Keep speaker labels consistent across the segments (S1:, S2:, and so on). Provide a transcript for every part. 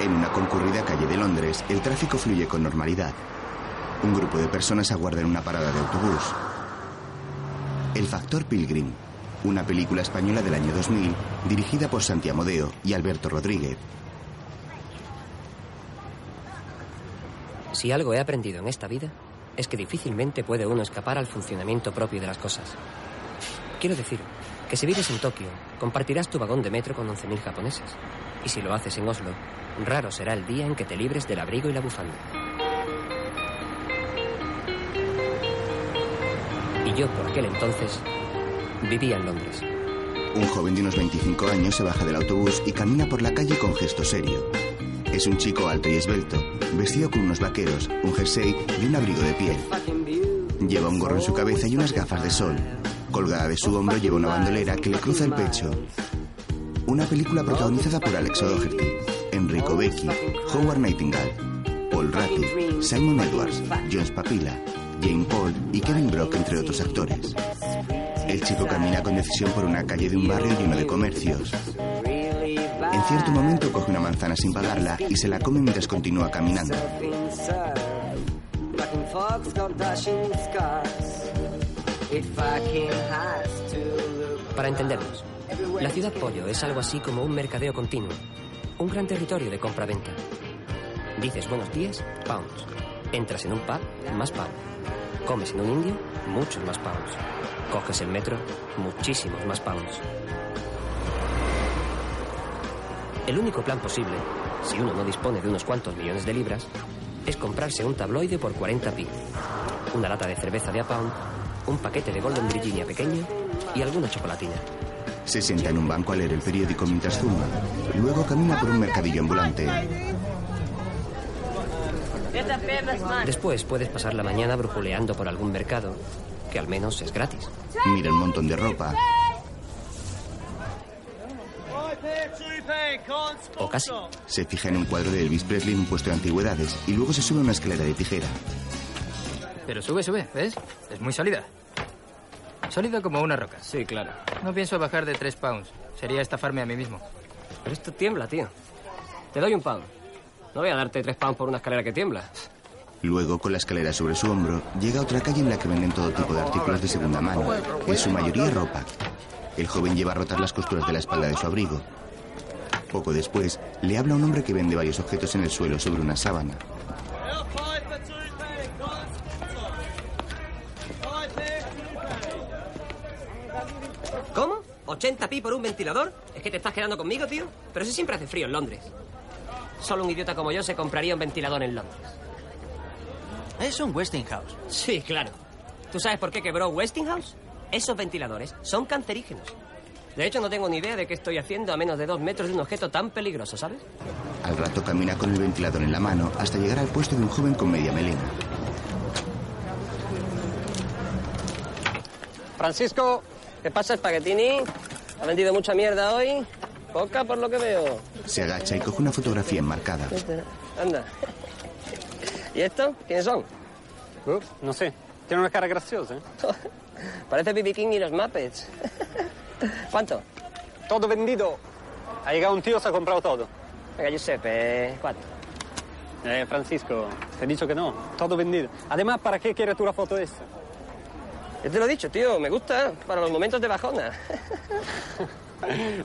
S1: En una concurrida calle de Londres, el tráfico fluye con normalidad. Un grupo de personas aguarda en una parada de autobús. El Factor Pilgrim, una película española del año 2000, dirigida por Santiago Deo y Alberto Rodríguez.
S2: Si algo he aprendido en esta vida, es que difícilmente puede uno escapar al funcionamiento propio de las cosas. Quiero decir, que si vives en Tokio, compartirás tu vagón de metro con 11.000 japoneses. Y si lo haces en Oslo, raro será el día en que te libres del abrigo y la bufanda. Y yo, por aquel entonces, vivía en Londres.
S1: Un joven de unos 25 años se baja del autobús y camina por la calle con gesto serio. Es un chico alto y esbelto, vestido con unos vaqueros, un jersey y un abrigo de piel. Lleva un gorro en su cabeza y unas gafas de sol. Colgada de su hombro lleva una bandolera que le cruza el pecho. Una película protagonizada por Alex O'Doherty, Enrico Becchi, Howard Nightingale, Paul Ratty, Simon Edwards, Jones Papilla, Jane Paul y Kevin Brock, entre otros actores. El chico camina con decisión por una calle de un barrio lleno de comercios. En cierto momento coge una manzana sin pagarla y se la come mientras continúa caminando.
S2: Para entendernos, la ciudad pollo es algo así como un mercadeo continuo, un gran territorio de compra-venta. Dices buenos días, pounds. Entras en un pub, más pounds. Comes en un indio, muchos más pounds. Coges el metro, muchísimos más pounds. El único plan posible, si uno no dispone de unos cuantos millones de libras, es comprarse un tabloide por 40 pi, una lata de cerveza de a pound, un paquete de Golden Virginia pequeño y alguna chocolatina.
S1: Se sienta en un banco a leer el periódico mientras fuma. Luego camina por un mercadillo ambulante.
S2: Después puedes pasar la mañana brujuleando por algún mercado, que al menos es gratis.
S1: Mira un montón de ropa.
S2: O casi.
S1: Se fija en un cuadro de Elvis Presley en un puesto de antigüedades y luego se sube a una escalera de tijera.
S3: Pero sube, sube, ¿ves? Es muy sólida. Sólida como una roca.
S2: Sí, claro.
S3: No pienso bajar de tres pounds. Sería estafarme a mí mismo.
S2: Pero esto tiembla, tío. Te doy un pound. No voy a darte tres pounds por una escalera que tiembla.
S1: Luego, con la escalera sobre su hombro, llega a otra calle en la que venden todo tipo de artículos de segunda mano, en su mayoría ropa. El joven lleva rotas las costuras de la espalda de su abrigo. Poco después, le habla un hombre que vende varios objetos en el suelo sobre una sábana.
S2: ¿80 pi por un ventilador? ¿Es que te estás quedando conmigo, tío? Pero si siempre hace frío en Londres. Solo un idiota como yo se compraría un ventilador en Londres.
S4: Es un Westinghouse.
S2: Sí, claro. ¿Tú sabes por qué quebró Westinghouse? Esos ventiladores son cancerígenos. De hecho, no tengo ni idea de qué estoy haciendo a menos de dos metros de un objeto tan peligroso, ¿sabes?
S1: Al rato camina con el ventilador en la mano hasta llegar al puesto de un joven con media melena.
S2: Francisco, ¿qué pasa, espaguetini? ¿Ha vendido mucha mierda hoy? Poca por lo que veo.
S1: Se agacha y coge una fotografía enmarcada.
S2: Anda. ¿Y esto? ¿Quiénes son?
S5: Uh, no sé. Tiene una cara graciosa. ¿eh?
S2: Parece BB King y los Muppets. ¿Cuánto?
S5: Todo vendido. Ha llegado un tío, se ha comprado todo.
S2: Venga, Giuseppe, ¿cuánto?
S5: Eh, Francisco, te he dicho que no. Todo vendido. Además, ¿para qué quieres tú la foto esta?
S2: Yo te lo he dicho, tío. Me gusta para los momentos de bajona.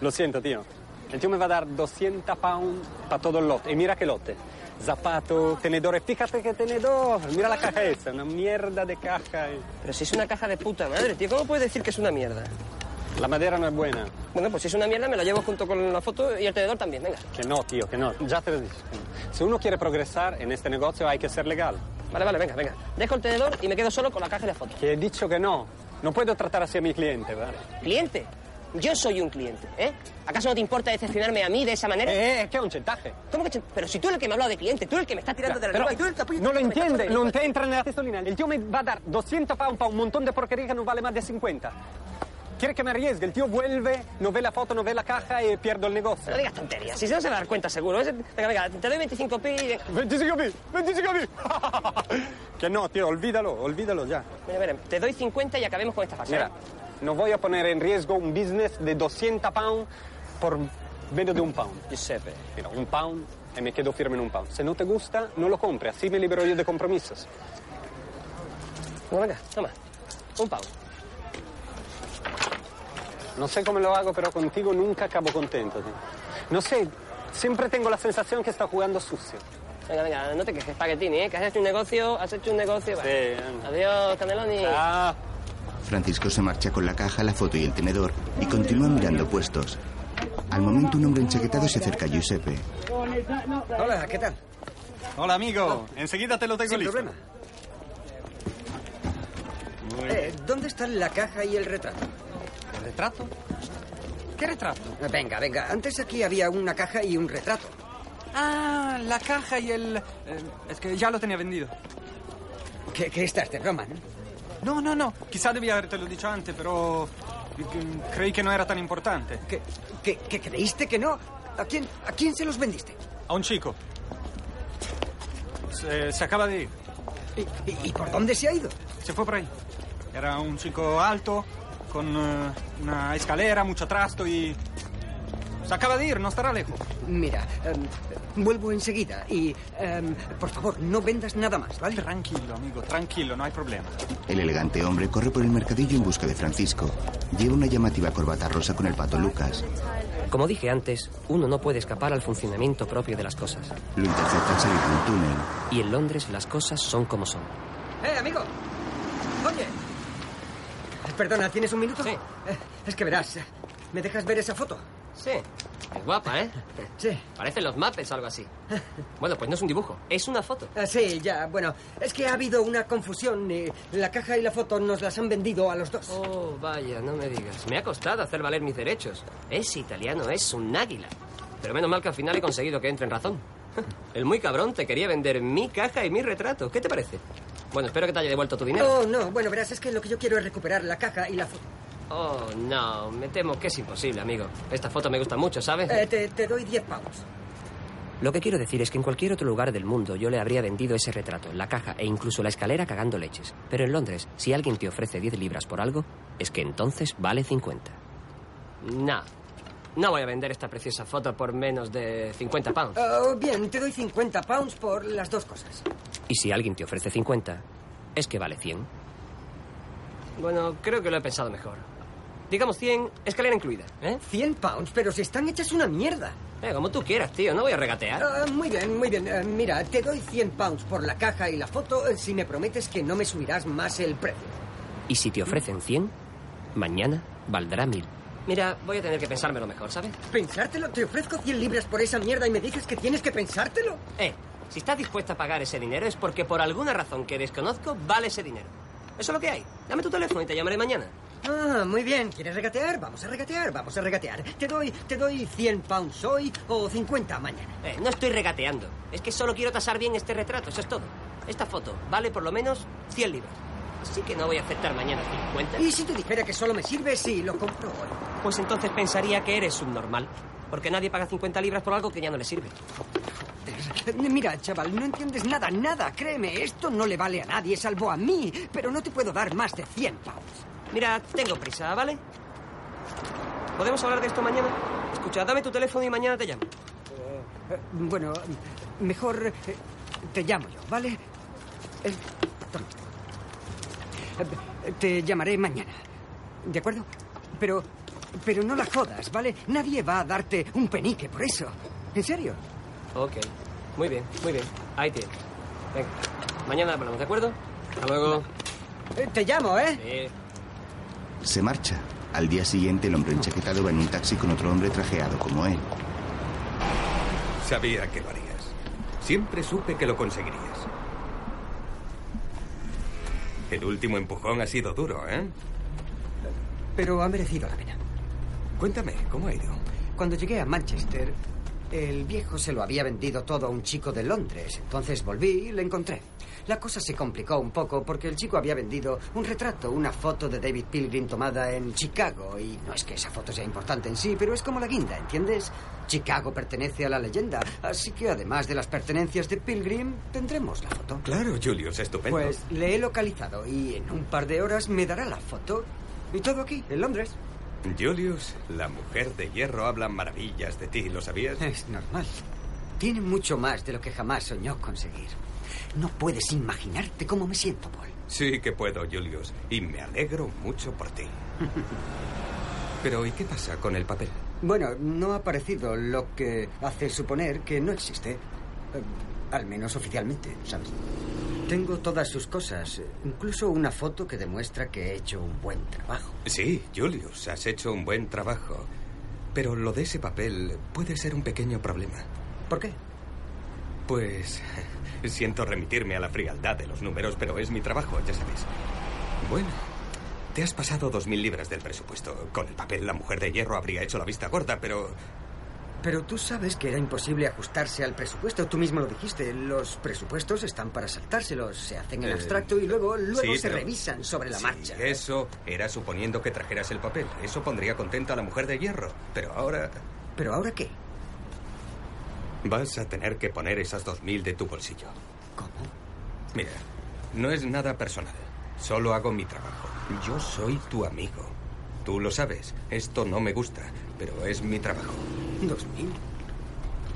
S5: lo siento, tío. El tío me va a dar 200 pounds para todo el lote. Y mira qué lote. Zapato, tenedores. Fíjate qué tenedor. Mira la caja esa. Una mierda de caja.
S2: Pero si es una caja de puta madre, tío. ¿Cómo puedes decir que es una mierda?
S5: La madera no es buena.
S2: Bueno, pues si es una mierda, me la llevo junto con la foto y el tenedor también, venga.
S5: Que no, tío, que no. Ya te lo dicho. Si uno quiere progresar en este negocio, hay que ser legal.
S2: Vale, vale, venga, venga. Dejo el tenedor y me quedo solo con la caja y la foto.
S5: Que he dicho que no. No puedo tratar así a mi cliente, ¿vale?
S2: ¿Cliente? Yo soy un cliente, ¿eh? ¿Acaso no te importa decepcionarme a mí de esa manera?
S5: Eh, es que es un chantaje.
S2: ¿Cómo que ch- Pero si tú eres el que me ha hablado de cliente, tú eres el que me está tirando de la lengua y tú eres el capullo-
S5: no lo entiende, no entra en la testolina. El tío me va a dar 200 pounds para un montón de porquería que no vale más de 50. Quiere que me arriesgue. El tío vuelve, no ve la foto, no ve la caja y pierdo el negocio.
S2: No digas tonterías, si no se va a dar cuenta seguro. Es- Venga, venga, te doy 25 pi. y-
S5: 25 mil, 25 mil. que no, tío, olvídalo, olvídalo ya.
S2: Mira, mira, te doy 50 y acabemos con esta farsa.
S5: Mira,
S2: ¿eh?
S5: no voy a poner en riesgo un business de 200 pounds por vendo de un pound.
S2: Giuseppe.
S5: Mira, un pound y me quedo firme en un pound. Si no te gusta, no lo compre. Así me libero yo de compromisos.
S2: Bueno, venga, toma. Un pound.
S5: No sé cómo lo hago, pero contigo nunca acabo contento. tío. No sé, siempre tengo la sensación que está jugando sucio.
S2: Venga, venga, no te quejes, Spaghettini, ¿eh? Que has hecho un negocio, has hecho un negocio. va.
S5: Sí.
S2: Adiós, Caneloni.
S5: Ah,
S1: Francisco se marcha con la caja, la foto y el tenedor y continúa mirando puestos. Al momento un hombre enchaquetado se acerca a Giuseppe.
S6: Hola, ¿qué tal?
S5: hola amigo, enseguida te lo tengo
S6: Sin
S5: listo.
S6: problema. Eh, ¿Dónde están la caja y el retrato?
S5: ¿El retrato? ¿Qué retrato?
S6: Venga, venga. Antes aquí había una caja y un retrato.
S5: Ah, la caja y el... eh, es que ya lo tenía vendido.
S6: ¿Qué, qué estás de broma, no?
S5: No, no, no. Quizá debía habértelo dicho antes, pero... Creí que no era tan importante.
S6: ¿Qué, qué- qué creíste que no? ¿A quién, ¿A quién se los vendiste?
S5: A un chico. Se, se acaba de ir.
S6: ¿Y, y- y por dónde se ha ido?
S5: Se fue por ahí. Era un chico alto, con eh, una escalera, mucho trasto y... Se acaba de ir, no estará lejos.
S6: Mira, em, vuelvo enseguida y, em, por favor, no vendas nada más, ¿vale?
S5: Tranquilo, amigo, tranquilo, no hay problema.
S1: El elegante hombre corre por el mercadillo en busca de Francisco. Lleva una llamativa corbata rosa con el pato Lucas.
S2: Como dije antes, uno no puede escapar al funcionamiento propio de las cosas.
S1: Lo intercepta al salir de un túnel.
S2: Y en Londres las cosas son como son.
S6: ¡Eh, amigo! Oye. Perdona, ¿tienes un minuto?
S2: Sí.
S6: Eh, es que verás, ¿me dejas ver esa foto?
S2: Sí. Es guapa, ¿eh?
S6: Sí.
S2: Parecen los mapes algo así. Bueno, pues no es un dibujo, es una foto.
S6: Ah, sí, ya, bueno, es que ha habido una confusión. eh, la caja y la foto nos las han vendido a los dos.
S2: Oh, vaya, no me digas. Me ha costado hacer valer mis derechos. Es italiano, es un águila. Pero menos mal que al final he conseguido que entre en razón. El muy cabrón te quería vender mi caja y mi retrato. ¿Qué te parece? Bueno, espero que te haya devuelto tu dinero.
S6: Oh, no, bueno, verás, es que lo que yo quiero es recuperar la caja y la foto.
S2: Oh, no, me temo que es imposible, amigo. Esta foto me gusta mucho, ¿sabes?
S6: Eh, te, te doy 10 pounds.
S2: Lo que quiero decir es que en cualquier otro lugar del mundo yo le habría vendido ese retrato, la caja e incluso la escalera cagando leches. Pero en Londres, si alguien te ofrece 10 libras por algo, es que entonces vale 50. No. No voy a vender esta preciosa foto por menos de 50 pounds.
S6: Oh, bien, te doy 50 pounds por las dos cosas.
S2: Y si alguien te ofrece 50, es que vale 100. Bueno, creo que lo he pensado mejor. Digamos 100, escalera incluida, ¿eh?
S6: 100 pounds, pero si están hechas una mierda.
S2: Eh, como tú quieras, tío, no voy a regatear.
S6: Ah, muy bien, muy bien. Eh, mira, te doy 100 pounds por la caja y la foto eh, si me prometes que no me subirás más el precio.
S2: Y si te ofrecen 100, mañana valdrá 1000. Mira, voy a tener que pensármelo mejor, ¿sabes?
S6: ¿Pensártelo? Te ofrezco 100 libras por esa mierda y me dices que tienes que pensártelo.
S2: Eh, si estás dispuesta a pagar ese dinero es porque por alguna razón que desconozco vale ese dinero. Eso es lo que hay. Dame tu teléfono y te llamaré mañana.
S6: Ah, muy bien. ¿Quieres regatear? Vamos a regatear, vamos a regatear. Te doy, te doy 100 pounds hoy o 50 mañana.
S2: Eh, no estoy regateando. Es que solo quiero tasar bien este retrato, eso es todo. Esta foto vale por lo menos 100 libras. Así que no voy a aceptar mañana 50.
S6: ¿Y si te dijera que solo me sirve si lo compro hoy?
S2: Pues entonces pensaría que eres subnormal. Porque nadie paga 50 libras por algo que ya no le sirve.
S6: Mira, chaval, no entiendes nada, nada. Créeme, esto no le vale a nadie, salvo a mí. Pero no te puedo dar más de 100 pounds.
S2: Mira, tengo prisa, ¿vale? ¿Podemos hablar de esto mañana? Escucha, dame tu teléfono y mañana te llamo.
S6: Eh, bueno, mejor eh, te llamo yo, ¿vale? Eh, toma. Te llamaré mañana. ¿De acuerdo? Pero. Pero no la jodas, ¿vale? Nadie va a darte un penique por eso. ¿En serio?
S2: Ok. Muy bien, muy bien. Ahí tienes. Venga. Mañana hablamos, ¿de acuerdo? Hasta luego.
S6: Eh, te llamo, ¿eh?
S2: Sí.
S1: Se marcha. Al día siguiente, el hombre enchaquetado va en un taxi con otro hombre trajeado como él.
S7: Sabía que lo harías. Siempre supe que lo conseguirías. El último empujón ha sido duro, ¿eh?
S6: Pero ha merecido la pena.
S7: Cuéntame, ¿cómo ha ido?
S6: Cuando llegué a Manchester, el viejo se lo había vendido todo a un chico de Londres. Entonces volví y le encontré. La cosa se complicó un poco porque el chico había vendido un retrato, una foto de David Pilgrim tomada en Chicago. Y no es que esa foto sea importante en sí, pero es como la guinda, ¿entiendes? Chicago pertenece a la leyenda, así que además de las pertenencias de Pilgrim, tendremos la foto.
S7: Claro, Julius, estupendo.
S6: Pues le he localizado y en un par de horas me dará la foto. Y todo aquí, en Londres.
S7: Julius, la mujer de hierro habla maravillas de ti, ¿lo sabías?
S6: Es normal. Tiene mucho más de lo que jamás soñó conseguir. No puedes imaginarte cómo me siento, Paul.
S7: Sí que puedo, Julius, y me alegro mucho por ti. Pero ¿y qué pasa con el papel?
S6: Bueno, no ha aparecido, lo que hace suponer que no existe. Eh, al menos oficialmente, ¿sabes? Tengo todas sus cosas, incluso una foto que demuestra que he hecho un buen trabajo.
S7: Sí, Julius, has hecho un buen trabajo. Pero lo de ese papel puede ser un pequeño problema.
S6: ¿Por qué?
S7: Pues siento remitirme a la frialdad de los números, pero es mi trabajo, ya sabes. Bueno, te has pasado dos mil libras del presupuesto. Con el papel la mujer de hierro habría hecho la vista gorda, pero...
S6: Pero tú sabes que era imposible ajustarse al presupuesto. Tú mismo lo dijiste. Los presupuestos están para saltárselos. Se hacen en
S7: Eh,
S6: abstracto y luego, luego
S7: sí,
S6: se
S7: pero-
S6: revisan sobre la
S7: Sí,
S6: marcha.
S7: Eso era suponiendo que trajeras el papel. Eso pondría contenta a la mujer de hierro. Pero ahora
S6: ¿Pero ahora qué?
S7: vas a tener que poner esas dos mil de tu bolsillo.
S6: ¿Cómo?
S7: Mira, no es nada personal. Solo hago mi trabajo. Yo soy tu amigo. Tú lo sabes. Esto no me gusta, pero es mi trabajo.
S6: ¿Dos mil?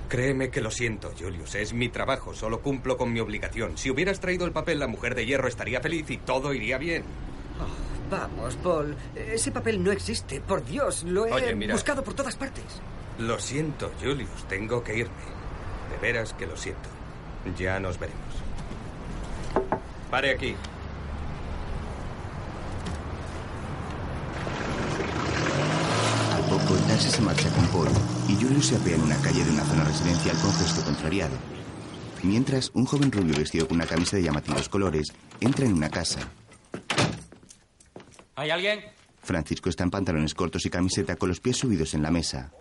S7: Créeme que lo siento, Julius. Es mi trabajo. Solo cumplo con mi obligación. Si hubieras traído el papel, la mujer de hierro estaría feliz y todo iría bien.
S6: Vamos, Paul. Ese papel no existe. Por Dios, lo he
S7: Oye, mira.
S6: buscado por todas partes.
S7: Lo siento, Julius. Tengo que irme. De veras que lo siento. Ya nos veremos. Pare aquí.
S1: Se marcha con Paul y Julius se apea en una calle de una zona residencial con gesto contrariado. Mientras, un joven rubio vestido con una camisa de llamativos colores entra en una casa.
S8: ¿Hay alguien?
S1: Francisco está en pantalones cortos y camiseta con los pies subidos en la mesa.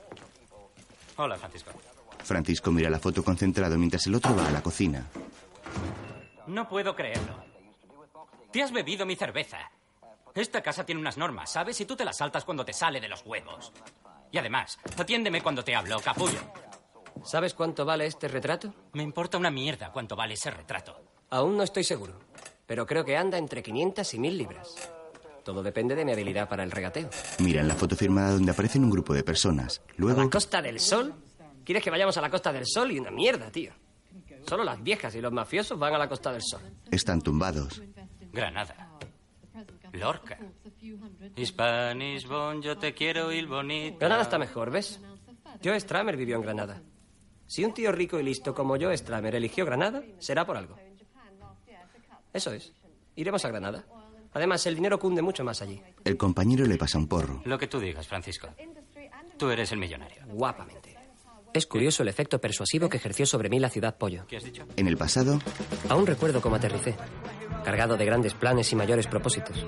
S8: Hola, Francisco.
S1: Francisco mira la foto concentrado mientras el otro va a la cocina.
S8: No puedo creerlo. Te has bebido mi cerveza. Esta casa tiene unas normas, ¿sabes? Y tú te las saltas cuando te sale de los huevos. Y además, atiéndeme cuando te hablo, capullo.
S2: ¿Sabes cuánto vale este retrato?
S8: Me importa una mierda cuánto vale ese retrato.
S2: Aún no estoy seguro, pero creo que anda entre 500 y 1000 libras. Todo depende de mi habilidad para el regateo.
S1: Miran la foto firmada donde aparecen un grupo de personas.
S2: ¿A
S1: Luego,
S2: la Costa del Sol? ¿Quieres que vayamos a la Costa del Sol? Y una mierda, tío. Solo las viejas y los mafiosos van a la Costa del Sol.
S1: están tumbados.
S8: Granada. Lorca. Spanish Bon, yo te quiero ir bonito.
S2: Granada está mejor, ¿ves? Joe Stramer vivió en Granada. Si un tío rico y listo como Joe Stramer eligió Granada, será por algo. Eso es. Iremos a Granada. Además, el dinero cunde mucho más allí.
S1: El compañero le pasa un porro.
S8: Lo que tú digas, Francisco. Tú eres el millonario.
S2: Guapamente. Es curioso el efecto persuasivo que ejerció sobre mí la ciudad pollo.
S8: ¿Qué has dicho?
S1: En el pasado,
S2: Aún recuerdo cómo aterricé, cargado de grandes planes y mayores propósitos.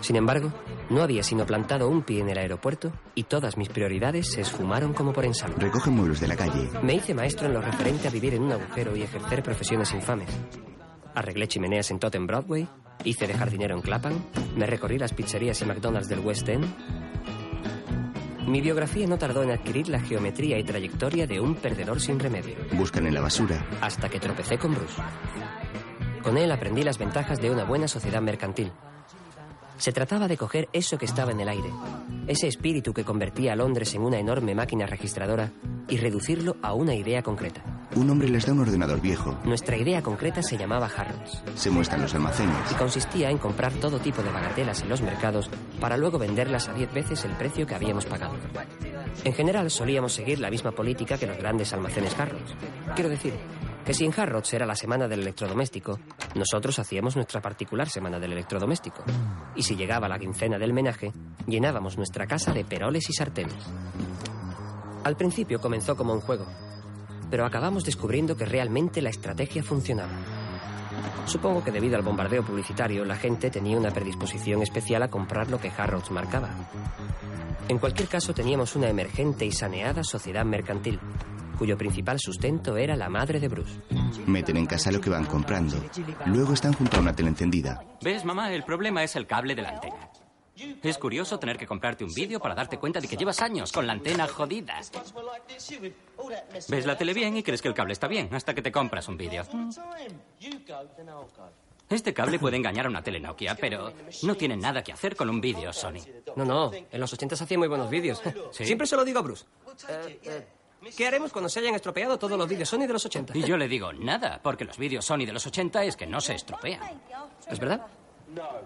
S2: Sin embargo, no había sino plantado un pie en el aeropuerto y todas mis prioridades se esfumaron como por ensalmo.
S1: recoge muebles de la calle.
S2: Me hice maestro en lo referente a vivir en un agujero y ejercer profesiones infames. Arreglé chimeneas en Totten Broadway, hice de jardinero en Clapham, me recorrí las pizzerías y McDonald's del West End. Mi biografía no tardó en adquirir la geometría y trayectoria de un perdedor sin remedio,
S1: Buscan en la basura.
S2: hasta que tropecé con Bruce. Con él aprendí las ventajas de una buena sociedad mercantil. Se trataba de coger eso que estaba en el aire, ese espíritu que convertía a Londres en una enorme máquina registradora y reducirlo a una idea concreta.
S1: Un hombre les da un ordenador viejo.
S2: Nuestra idea concreta se llamaba Harrods
S1: Se muestran los almacenes.
S2: y consistía en comprar todo tipo de bagatelas en los mercados para luego venderlas a 10 veces el precio que habíamos pagado. En general solíamos seguir la misma política que los grandes almacenes Harrods. Quiero decir, que si en Harrods era la semana del electrodoméstico, nosotros hacíamos nuestra particular semana del electrodoméstico. Y si llegaba la quincena del menaje, llenábamos nuestra casa de peroles y sartenes. Al principio comenzó como un juego, pero acabamos descubriendo que realmente la estrategia funcionaba. Supongo que debido al bombardeo publicitario, la gente tenía una predisposición especial a comprar lo que Harrods marcaba. En cualquier caso, teníamos una emergente y saneada sociedad mercantil, cuyo principal sustento era la madre de Bruce.
S1: Meten en casa lo que van comprando. Luego están junto a una tele encendida.
S8: ¿Ves, mamá? El problema es el cable de la antena. Es curioso tener que comprarte un vídeo para darte cuenta de que llevas años con la antena jodida. Ves la tele bien y crees que el cable está bien hasta que te compras un vídeo. Este cable puede engañar a una tele Nokia, pero no tiene nada que hacer con un vídeo Sony.
S2: No, no, en los 80 se hacían muy buenos vídeos.
S8: ¿Sí?
S2: Siempre se lo digo a Bruce. Eh, eh, ¿Qué haremos cuando se hayan estropeado todos los vídeos Sony de los 80?
S8: Y yo le digo nada, porque los vídeos Sony de los 80 es que no se estropean.
S2: ¿Es verdad?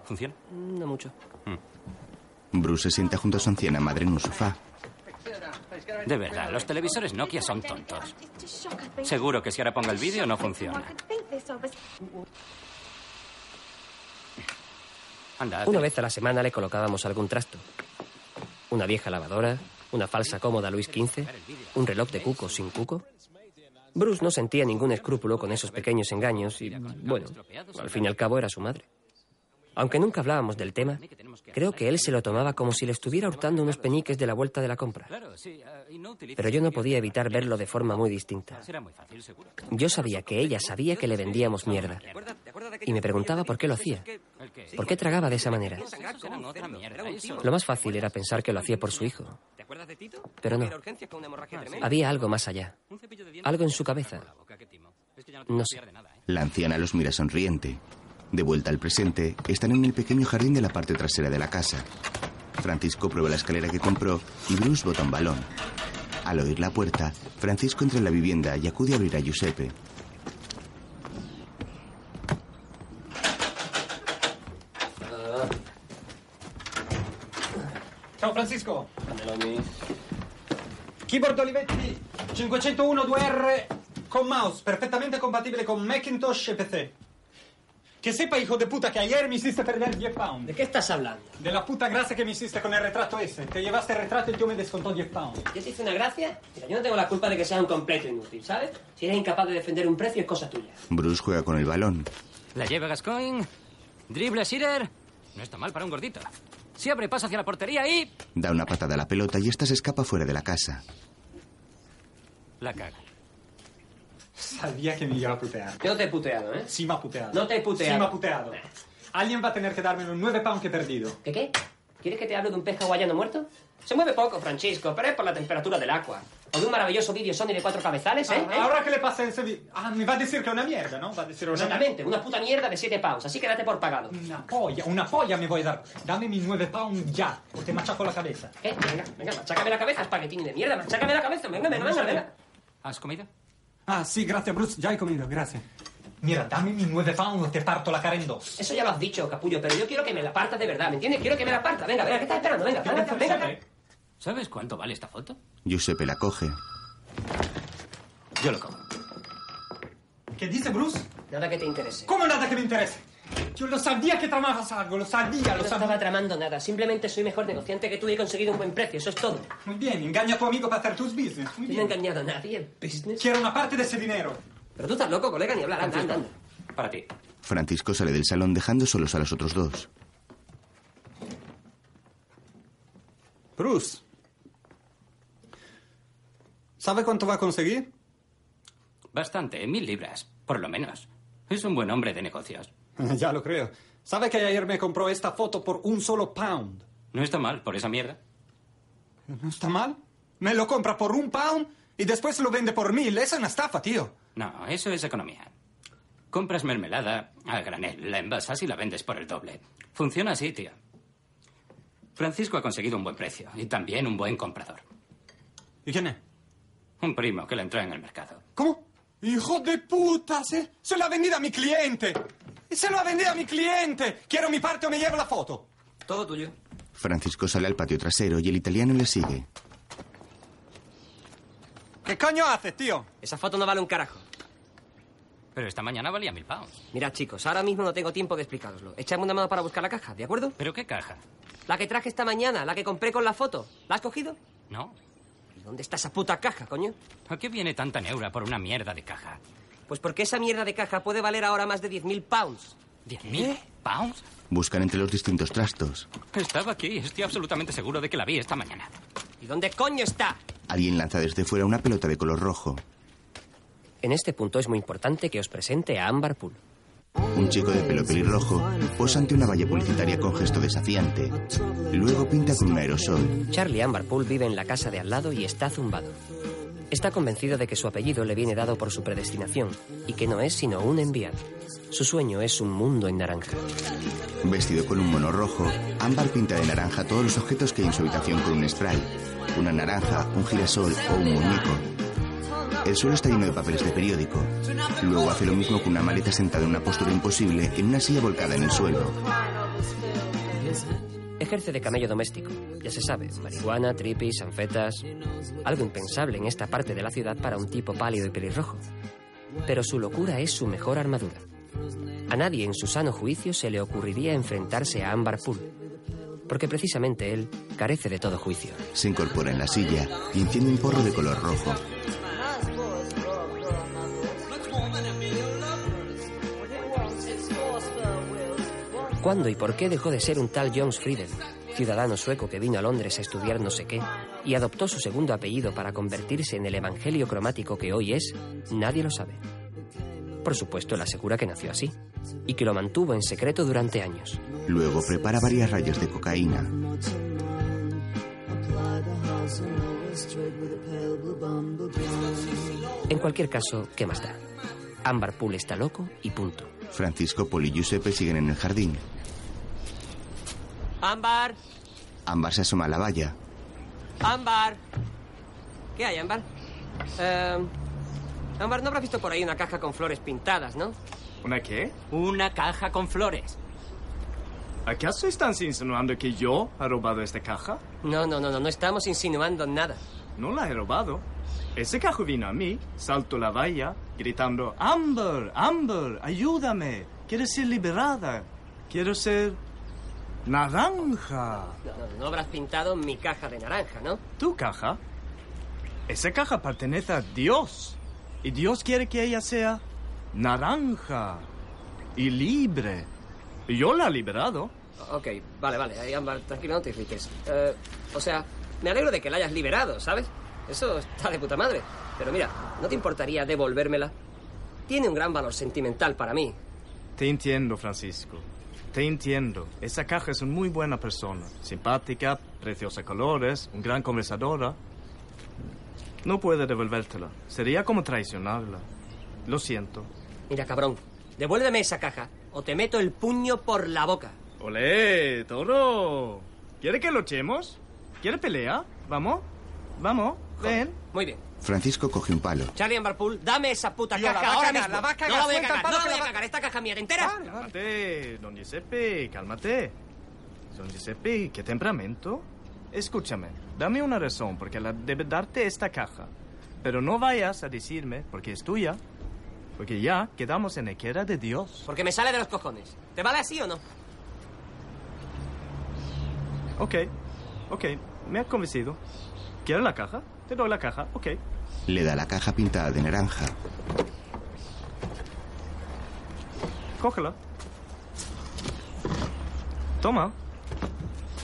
S8: ¿Funciona?
S2: No mucho.
S1: Bruce se sienta junto a su anciana madre en un sofá.
S8: De verdad, los televisores Nokia son tontos. Seguro que si ahora pongo el vídeo no funciona. Anda,
S2: Una vez a la semana le colocábamos algún trasto. Una vieja lavadora, una falsa cómoda Luis XV, un reloj de cuco sin cuco. Bruce no sentía ningún escrúpulo con esos pequeños engaños y, bueno, al fin y al cabo era su madre. Aunque nunca hablábamos del tema, creo que él se lo tomaba como si le estuviera hurtando unos peñiques de la vuelta de la compra.
S8: Ah,
S2: Pero yo no podía evitar verlo de forma muy distinta. Yo sabía que ella sabía que le vendíamos mierda. Y me preguntaba por qué lo hacía. ¿Por qué tragaba de esa manera? Lo más fácil era pensar que lo hacía por su hijo.
S6: ¿Te acuerdas de Tito?
S2: Pero no.
S6: Tremenda.
S2: Había algo más allá. Algo en su cabeza.
S8: no
S2: sé.
S8: ¿eh?
S1: La anciana los mira sonriente. De vuelta al presente, están en el pequeño jardín de la parte trasera de la casa. Francisco prueba la escalera que compró y Bruce bota un balón. Al oír la puerta, Francisco entra en la vivienda y acude a abrir a Giuseppe.
S5: Ciao Francisco. Keyboard Olivetti 501 2R con mouse, perfectamente compatibile con Macintosh e PC. Que sepa, hijo de puta, que ayer me hiciste perder 10 pounds.
S2: ¿De qué estás hablando?
S5: De la puta gracia que me hiciste con el retrato ese. Te llevaste el retrato y yo me descontó 10 pounds.
S2: ¿Yo te hice una gracia? Mira, yo no tengo la culpa de que sea un completo inútil, ¿sabes? Si eres incapaz de defender un precio es cosa tuya.
S1: Bruce juega con el balón.
S8: La lleva Gascoigne. Drible Sirer. No está mal para un gordito. Se abre paso hacia la portería y...
S1: Da una patada a la pelota y esta se escapa fuera de la casa.
S8: La caga.
S5: Sabía que me iba a putear.
S2: Yo no te he puteado, ¿eh?
S5: Sí me ha puteado.
S2: No te he puteado.
S5: Sí me ha puteado. Alguien va a tener que darme los 9 pounds que he perdido.
S2: ¿Qué qué? ¿Quieres que te hable de un pez hawaiano muerto? Se mueve poco, Francisco, pero es por la temperatura del agua. O de un maravilloso vídeo Sony de cuatro cabezales, ¿eh?
S5: Ah. Ahora que le pasa ese vi- Ah, me va a decir que es una mierda, ¿no? Va a decir una
S2: Exactamente, una puta mierda de 7 pounds, así que date por pagado.
S5: Una polla, una polla me voy a dar. Dame mis 9 pounds ya, o te machaco la cabeza.
S2: ¿Eh? Venga, venga, machácame la cabeza, espaguetín de mierda, machácame la cabeza, venga, venga, venga, venga.
S8: ¿Has comido?
S5: Ah, sí, gracias, Bruce. Ya he comido, gracias. Mira, dame mis 9 pounds o te parto la cara en dos.
S2: Eso ya lo has dicho, capullo, pero yo quiero que me la partas de verdad, ¿me entiendes? Quiero que me la partas. Venga, venga, ¿qué estás esperando? Venga, venga, venga, venga.
S8: ¿Sabes cuánto vale esta foto?
S1: Giuseppe la coge.
S8: Yo lo cojo.
S5: ¿Qué dice Bruce?
S2: Nada que te interese.
S5: ¿Cómo nada que me interese? Yo lo sabía que tramabas algo, lo sabía, lo
S2: no estaba
S5: sabía.
S2: tramando nada, simplemente soy mejor negociante que tú y he conseguido un buen precio, eso es todo.
S5: Muy bien, engaña a tu amigo para hacer tus business. Muy
S2: no he engañado a nadie, business.
S5: Quiero una parte de ese dinero.
S2: Pero tú estás loco, colega, ni hablar, anda, anda, anda.
S8: Para ti.
S1: Francisco sale del salón dejando solos a los otros dos.
S5: Bruce. ¿Sabe cuánto va a conseguir?
S8: Bastante, mil libras, por lo menos. Es un buen hombre de negocios.
S5: ya lo creo. ¿Sabe que ayer me compró esta foto por un solo pound?
S8: No está mal por esa mierda.
S5: ¿No está mal? Me lo compra por un pound y después lo vende por mil. Es una estafa, tío.
S8: No, eso es economía. Compras mermelada a granel, la envasas y la vendes por el doble. Funciona así, tío. Francisco ha conseguido un buen precio y también un buen comprador.
S5: ¿Y quién es?
S8: Un primo que le entró en el mercado.
S5: ¿Cómo? ¡Hijo de puta! Se, se lo ha vendido a mi cliente. Se lo ha vendido a mi cliente. Quiero mi parte o me llevo la foto.
S2: Todo tuyo.
S1: Francisco sale al patio trasero y el italiano le sigue.
S5: ¿Qué coño haces, tío?
S2: Esa foto no vale un carajo.
S8: Pero esta mañana valía mil pounds.
S2: Mirad, chicos, ahora mismo no tengo tiempo de explicaroslo. Echadme una mano para buscar la caja, ¿de acuerdo?
S8: ¿Pero qué caja?
S2: La que traje esta mañana, la que compré con la foto. ¿La has cogido?
S8: No.
S2: ¿Y dónde está esa puta caja, coño?
S8: ¿A qué viene tanta neura por una mierda de caja?
S2: Pues porque esa mierda de caja puede valer ahora más de 10.000 pounds.
S8: ¿Diez mil pounds?
S1: Buscan entre los distintos trastos.
S8: Estaba aquí, estoy absolutamente seguro de que la vi esta mañana.
S2: ¿Y dónde coño está?
S1: Alguien lanza desde fuera una pelota de color rojo.
S2: En este punto es muy importante que os presente a Amber Pool.
S1: Un chico de pelo pelirrojo posa ante una valla publicitaria con gesto desafiante. Luego pinta con un aerosol.
S2: Charlie Amber Pool vive en la casa de al lado y está zumbado. Está convencido de que su apellido le viene dado por su predestinación y que no es sino un enviado. Su sueño es un mundo en naranja.
S1: Vestido con un mono rojo, Ámbar pinta de naranja todos los objetos que hay en su habitación con un spray. Una naranja, un girasol o un muñeco. El suelo está lleno de papeles de periódico. Luego hace lo mismo con una maleta sentada en una postura imposible en una silla volcada en el suelo.
S2: Ejerce de camello doméstico. Ya se sabe, marihuana, tripis, anfetas. Algo impensable en esta parte de la ciudad para un tipo pálido y pelirrojo. Pero su locura es su mejor armadura. A nadie en su sano juicio se le ocurriría enfrentarse a Ambar Pool, porque precisamente él carece de todo juicio.
S1: Se incorpora en la silla y enciende un porro de color rojo.
S2: ¿Cuándo y por qué dejó de ser un tal Jones Friedel, ciudadano sueco que vino a Londres a estudiar no sé qué, y adoptó su segundo apellido para convertirse en el evangelio cromático que hoy es? Nadie lo sabe. Por supuesto, él asegura que nació así, y que lo mantuvo en secreto durante años.
S1: Luego prepara varias rayas de cocaína.
S2: En cualquier caso, ¿qué más da? Ámbar Pool está loco y punto.
S1: Francisco, Poli y Giuseppe siguen en el jardín.
S2: ¡Ámbar!
S1: Ámbar se asoma a la valla.
S2: ¡Ámbar! ¿Qué hay, Ámbar? Eh, Ámbar, no habrás visto por ahí una caja con flores pintadas, ¿no?
S9: ¿Una qué?
S8: Una caja con flores.
S9: ¿Acaso están insinuando que yo he robado esta caja?
S2: No, no, no, no, no estamos insinuando nada.
S9: No la he robado. Ese cajo vino a mí, salto la valla, gritando, Amber, Amber, ayúdame. Quiero ser liberada. Quiero ser naranja.
S2: No, no, no habrás pintado mi caja de naranja, ¿no?
S9: ¿Tu caja? Esa caja pertenece a Dios. Y Dios quiere que ella sea naranja y libre. Y yo la he liberado.
S2: Ok, vale, vale, ahí, Ámbar, tranquilo, no te irrites. Eh, o sea, me alegro de que la hayas liberado, ¿sabes? Eso está de puta madre. Pero mira, ¿no te importaría devolvérmela? Tiene un gran valor sentimental para mí.
S9: Te entiendo, Francisco. Te entiendo. Esa caja es una muy buena persona. Simpática, preciosa colores, un gran conversadora. No puedo devolvértela. Sería como traicionarla. Lo siento.
S2: Mira, cabrón, devuélveme esa caja o te meto el puño por la boca.
S9: ¡Olé, toro! ¿Quiere que lo echemos? ¿Quiere pelea? ¿Vamos? ¿Vamos? Ven.
S2: Muy bien.
S1: Francisco coge un palo.
S2: Charlie Ambarpool, dame esa puta
S5: Tío, la
S2: caja
S5: va a
S2: ahora
S5: cagar,
S2: mismo.
S5: la va a cagar,
S2: no la voy a
S5: suelta el
S2: cagar, no
S5: palo
S2: la
S5: que
S2: voy a
S5: la
S2: cagar. Esta caja mía, ¿te enteras?
S9: Cálmate, don Giuseppe, cálmate. Don Giuseppe, ¿qué temperamento? Escúchame, dame una razón porque la debe darte esta caja. Pero no vayas a decirme porque es tuya. Porque ya quedamos en el que era de Dios.
S2: Porque me sale de los cojones. ¿Te vale así o no?
S9: Ok, ok, me has convencido. ¿Quieres la caja? Te doy la caja, ok.
S1: Le da la caja pintada de naranja.
S9: Cógela. Toma.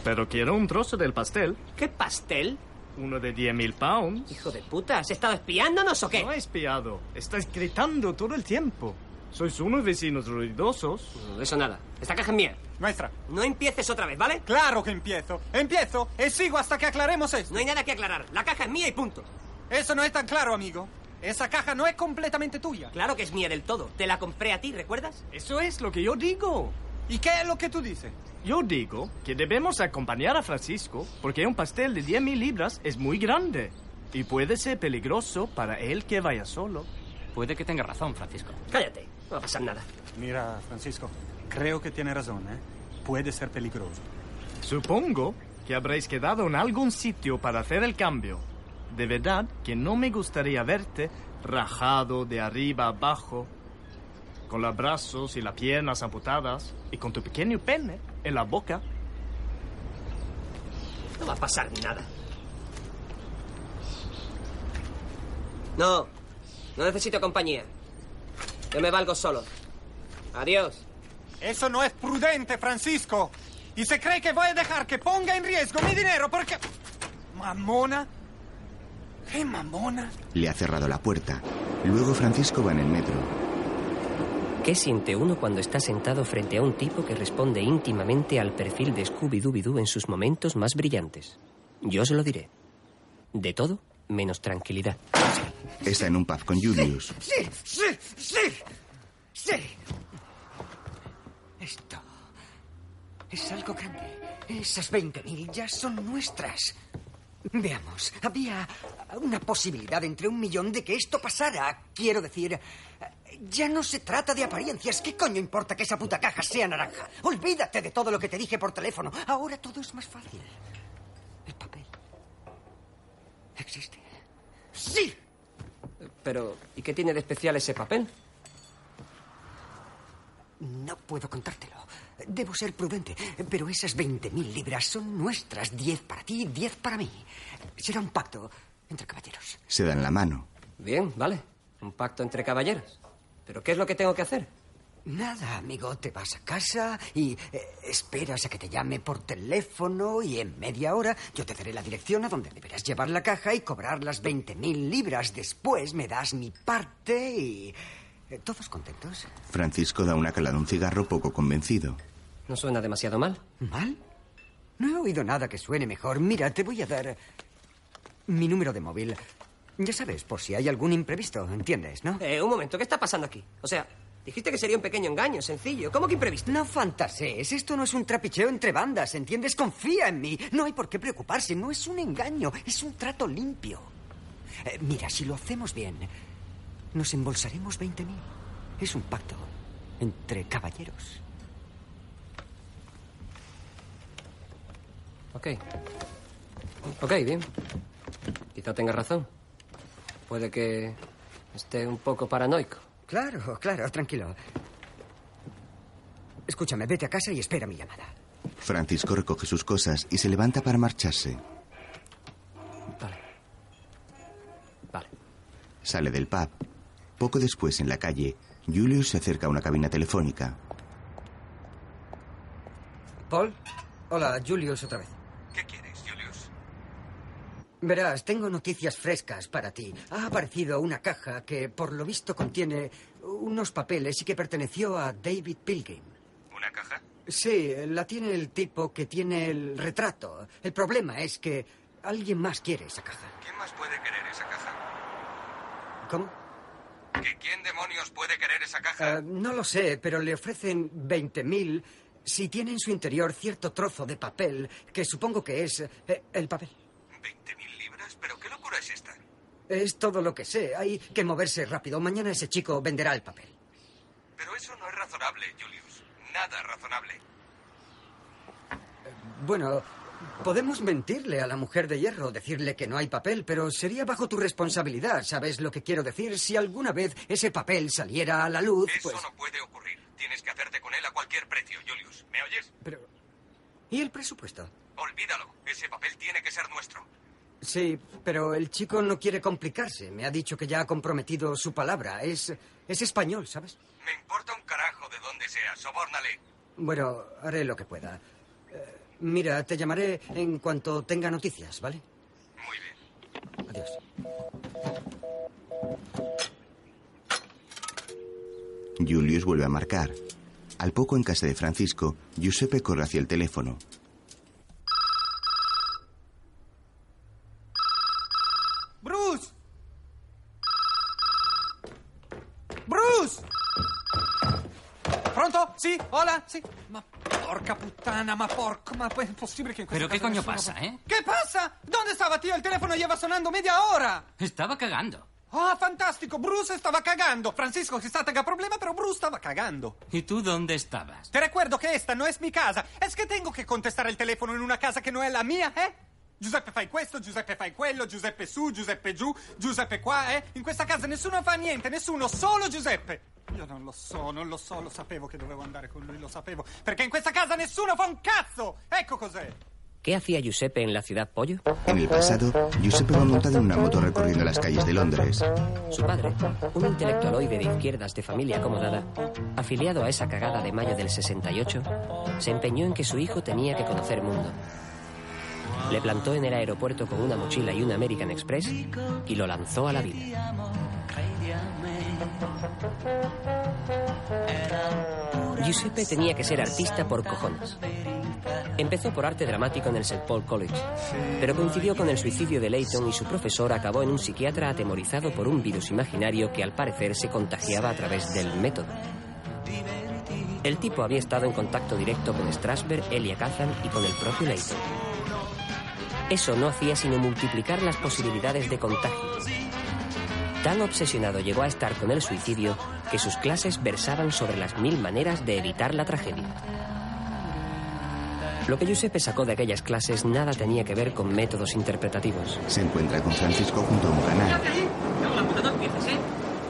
S9: Pero quiero un trozo del pastel.
S2: ¿Qué pastel?
S9: Uno de 10.000 pounds.
S2: Hijo de puta, ¿has estado espiándonos o qué?
S9: No he espiado. Estás gritando todo el tiempo. Sois unos vecinos ruidosos.
S2: No, eso nada. Esta caja es mía.
S5: Nuestra.
S2: No empieces otra vez, ¿vale?
S5: Claro que empiezo. Empiezo y sigo hasta que aclaremos esto.
S2: No hay nada que aclarar. La caja es mía y punto.
S5: Eso no es tan claro, amigo. Esa caja no es completamente tuya.
S2: Claro que es mía del todo. Te la compré a ti, ¿recuerdas?
S9: Eso es lo que yo digo.
S5: ¿Y qué es lo que tú dices?
S9: Yo digo que debemos acompañar a Francisco porque un pastel de 10.000 libras es muy grande y puede ser peligroso para él que vaya solo.
S8: Puede que tenga razón, Francisco.
S2: Cállate. No va a pasar nada.
S5: Mira, Francisco, creo que tiene razón, ¿eh? Puede ser peligroso.
S9: Supongo que habréis quedado en algún sitio para hacer el cambio. De verdad que no me gustaría verte rajado de arriba a abajo, con los brazos y las piernas amputadas y con tu pequeño pene en la boca.
S2: No va a pasar nada. No. No necesito compañía. Yo me valgo solo. Adiós.
S5: Eso no es prudente, Francisco. Y se cree que voy a dejar que ponga en riesgo mi dinero porque... ¿Mamona? ¿Qué mamona?
S1: Le ha cerrado la puerta. Luego Francisco va en el metro.
S2: ¿Qué siente uno cuando está sentado frente a un tipo que responde íntimamente al perfil de Scooby-Dooby-Doo en sus momentos más brillantes? Yo os lo diré. De todo menos tranquilidad.
S1: Está en un pub con Julius.
S6: Sí, sí, sí. Sí. Esto es algo grande. Esas 20.000 ya son nuestras. Veamos, había una posibilidad entre un millón de que esto pasara. Quiero decir, ya no se trata de apariencias. ¿Qué coño importa que esa puta caja sea naranja? Olvídate de todo lo que te dije por teléfono. Ahora todo es más fácil. El papel. ¿Existe? ¡Sí!
S2: Pero, ¿y qué tiene de especial ese papel?
S6: No puedo contártelo. Debo ser prudente, pero esas 20.000 libras son nuestras. 10 para ti, 10 para mí. Será un pacto entre caballeros.
S1: Se dan la mano.
S2: Bien, vale. Un pacto entre caballeros. ¿Pero qué es lo que tengo que hacer?
S6: Nada, amigo. Te vas a casa y eh, esperas a que te llame por teléfono y en media hora yo te daré la dirección a donde deberás llevar la caja y cobrar las 20.000 libras. Después me das mi parte y... eh, ¿Todos contentos?
S1: Francisco da una calada a un cigarro poco convencido.
S2: No suena demasiado mal.
S6: ¿Mal? No he oído nada que suene mejor. Mira, te voy a dar mi número de móvil. Ya sabes, por si hay algún imprevisto, ¿entiendes, no?
S2: Eh, un momento, ¿qué está pasando aquí? O sea, dijiste que sería un pequeño engaño, sencillo. ¿Cómo que imprevisto?
S6: No fantasees, esto no es un trapicheo entre bandas, ¿entiendes? Confía en mí. No hay por qué preocuparse, no es un engaño, es un trato limpio. Eh, mira, si lo hacemos bien, nos embolsaremos 20.000. Es un pacto entre caballeros.
S2: Ok. Ok, bien. Quizá tenga razón. Puede que esté un poco paranoico.
S6: Claro, claro, tranquilo. Escúchame, vete a casa y espera mi llamada.
S1: Francisco recoge sus cosas y se levanta para marcharse.
S2: Vale. Vale.
S1: Sale del pub. Poco después, en la calle, Julius se acerca a una cabina telefónica.
S6: Paul. Hola, Julius otra vez.
S7: ¿Qué quieres?
S6: Verás, tengo noticias frescas para ti. Ha aparecido una caja que, por lo visto, contiene unos papeles y que perteneció a David Pilgrim.
S7: ¿Una caja?
S6: Sí, la tiene el tipo que tiene el retrato. El problema es que alguien más quiere esa caja.
S7: ¿Quién más puede querer esa caja?
S6: ¿Cómo?
S7: ¿Que quién demonios puede querer esa caja?
S6: Eh, no lo sé, pero le ofrecen 20.000 si tiene en su interior cierto trozo de papel, que supongo que es eh, el papel.
S7: ¿20.000 libras? ¿Pero qué locura es esta?
S6: Es todo lo que sé. Hay que moverse rápido. Mañana ese chico venderá el papel.
S7: Pero eso no es razonable, Julius. Nada razonable.
S6: Bueno, podemos mentirle a la mujer de hierro, decirle que no hay papel, pero sería bajo tu responsabilidad. ¿Sabes lo que quiero decir? Si alguna vez ese papel saliera a la luz,
S7: Eso
S6: pues...
S7: no puede ocurrir. Tienes que hacerte con él a cualquier precio, Julius. ¿Me oyes?
S6: Pero... ¿Y el presupuesto?
S7: Olvídalo. Ese papel tiene que ser nuestro.
S6: Sí, pero el chico no quiere complicarse. Me ha dicho que ya ha comprometido su palabra. Es, es español, ¿sabes?
S7: Me importa un carajo de dónde sea. Sobórnale.
S6: Bueno, haré lo que pueda. Eh, mira, te llamaré en cuanto tenga noticias, ¿vale?
S7: Muy bien.
S6: Adiós.
S1: Julius vuelve a marcar. Al poco en casa de Francisco, Giuseppe corre hacia el teléfono.
S10: Bruce! Bruce! Pronto? Sì? Hola? Sì? Ma puttana, ma porco, ma è impossibile che in questa
S8: ¿Pero qué coño pasa, eh?
S10: ¿Qué pasa? ¿Dónde estaba, tío? El teléfono lleva sonando media hora.
S8: Estaba cagando.
S10: Ah, fantastico, Bruce stava cagando. Francisco chissà tenga problema, pero Bruce stava cagando.
S8: ¿Y tú dónde estabas?
S10: Te recuerdo que esta no es mi casa. Es que tengo que contestare il telefono in una casa che non è la mia, eh? Giuseppe fai questo, Giuseppe fai quello, Giuseppe su, Giuseppe giù, Giuseppe qua, eh? In questa casa nessuno fa niente, nessuno, solo Giuseppe. Io non lo so, non lo so, lo sapevo che dovevo andare con lui, lo sapevo. Perché in questa casa nessuno fa un cazzo! Ecco cos'è.
S2: ¿Qué hacía Giuseppe en la ciudad Pollo?
S1: En el pasado, Giuseppe va montado en una moto recorriendo las calles de Londres.
S2: Su padre, un intelectualoide de izquierdas de familia acomodada, afiliado a esa cagada de mayo del 68, se empeñó en que su hijo tenía que conocer mundo. Le plantó en el aeropuerto con una mochila y un American Express y lo lanzó a la vida. Giuseppe tenía que ser artista por cojones. Empezó por arte dramático en el St. Paul College, pero coincidió con el suicidio de Leighton y su profesor acabó en un psiquiatra atemorizado por un virus imaginario que al parecer se contagiaba a través del método. El tipo había estado en contacto directo con Strasberg, Elia Kazan y con el propio Leighton. Eso no hacía sino multiplicar las posibilidades de contagio. Tan obsesionado llegó a estar con el suicidio que sus clases versaban sobre las mil maneras de evitar la tragedia. Lo que Giuseppe sacó de aquellas clases nada tenía que ver con métodos interpretativos.
S1: Se encuentra con Francisco junto a un canal.
S11: No, la puta, no empieces, ¿eh?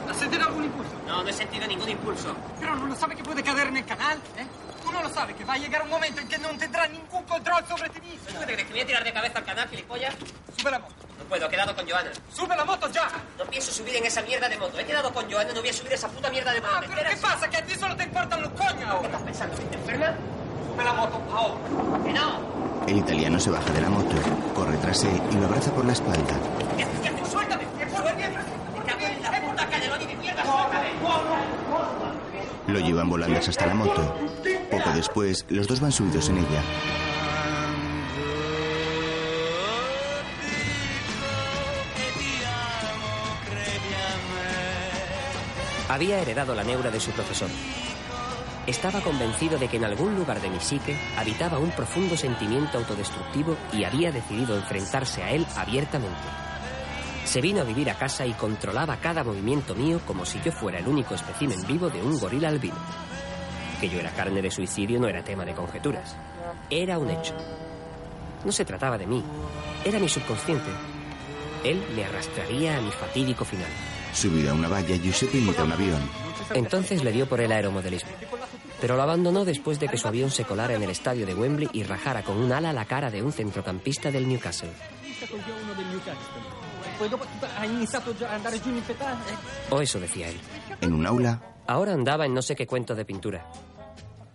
S11: ¿Has sentido algún impulso?
S2: No, no he sentido ningún impulso.
S5: Pero no lo sabe que puede caer en el canal, ¿eh? Tú no lo sabes, que va a llegar un momento en que no tendrá ningún control sobre ti mismo.
S2: ¿Tú te crees que voy a tirar de cabeza al canal, gilipollas?
S5: Sube la moto.
S2: No puedo, he quedado con Joana.
S5: ¡Sube la moto ya!
S2: No pienso subir en esa mierda de moto. He quedado con Joana, no voy a subir esa puta mierda de moto.
S5: Ah,
S2: ¿Me
S5: pero ¿qué pasa? Que a ti solo te importan los coños
S2: ¿Qué
S5: ahora.
S2: estás pensando? ¿Que te enferma?
S5: Sube la moto ahora.
S2: ¡Que no!
S1: El italiano se baja de la moto, corre tras él y lo abraza por la espalda.
S2: ¿Qué haces? ¿Qué haces? ¡Suéltame! ¡Suéltame! ¡Me cago en la puta Calderoni de mierda! ¡Suéltame!
S1: Lo llevan volandas hasta la moto. Poco después, los dos van subidos en ella.
S2: Había heredado la neura de su profesor. Estaba convencido de que en algún lugar de mi psique habitaba un profundo sentimiento autodestructivo y había decidido enfrentarse a él abiertamente. Se vino a vivir a casa y controlaba cada movimiento mío como si yo fuera el único espécimen vivo de un gorila albino. Que yo era carne de suicidio no era tema de conjeturas. Era un hecho. No se trataba de mí. Era mi subconsciente. Él me arrastraría a mi fatídico final.
S1: Subido a una valla, Giuseppe imita un avión.
S2: Entonces le dio por el aeromodelismo. Pero lo abandonó después de que su avión se colara en el estadio de Wembley y rajara con un ala la cara de un centrocampista del Newcastle. O eso decía él.
S1: En un aula,
S2: Ahora andaba en no sé qué cuento de pintura.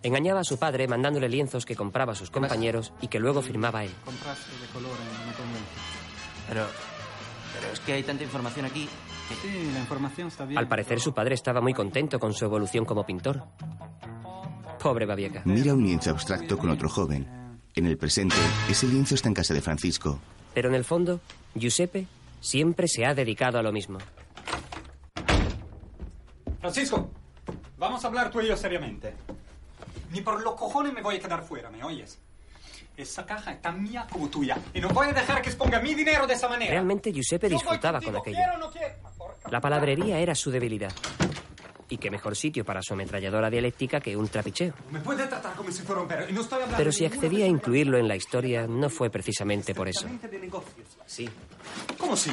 S2: Engañaba a su padre mandándole lienzos que compraba a sus compañeros y que luego firmaba él.
S5: De.
S4: Pero, pero es que hay tanta información aquí.
S5: Sí, la información está bien.
S2: Al parecer su padre estaba muy contento con su evolución como pintor. Pobre Babieca.
S1: mira un lienzo abstracto con otro joven. En el presente, ese lienzo está en casa de Francisco.
S2: Pero en el fondo, Giuseppe siempre se ha dedicado a lo mismo.
S5: Francisco, vamos a hablar tú y yo seriamente. Ni por los cojones me voy a quedar fuera, ¿me oyes? Esa caja es tan mía como tuya. Y no voy a dejar que exponga mi dinero de esa manera.
S2: Realmente Giuseppe disfrutaba con aquello.
S5: ¿Quiero no quiero?
S2: La palabrería era su debilidad. Y qué mejor sitio para su ametralladora dialéctica que un trapicheo.
S5: Me puede tratar como si fuera un perro. Y no estoy hablando
S2: Pero si accedía a incluirlo en la historia, no fue precisamente por eso.
S5: de negocios.
S2: Sí,
S5: ¿Cómo sí?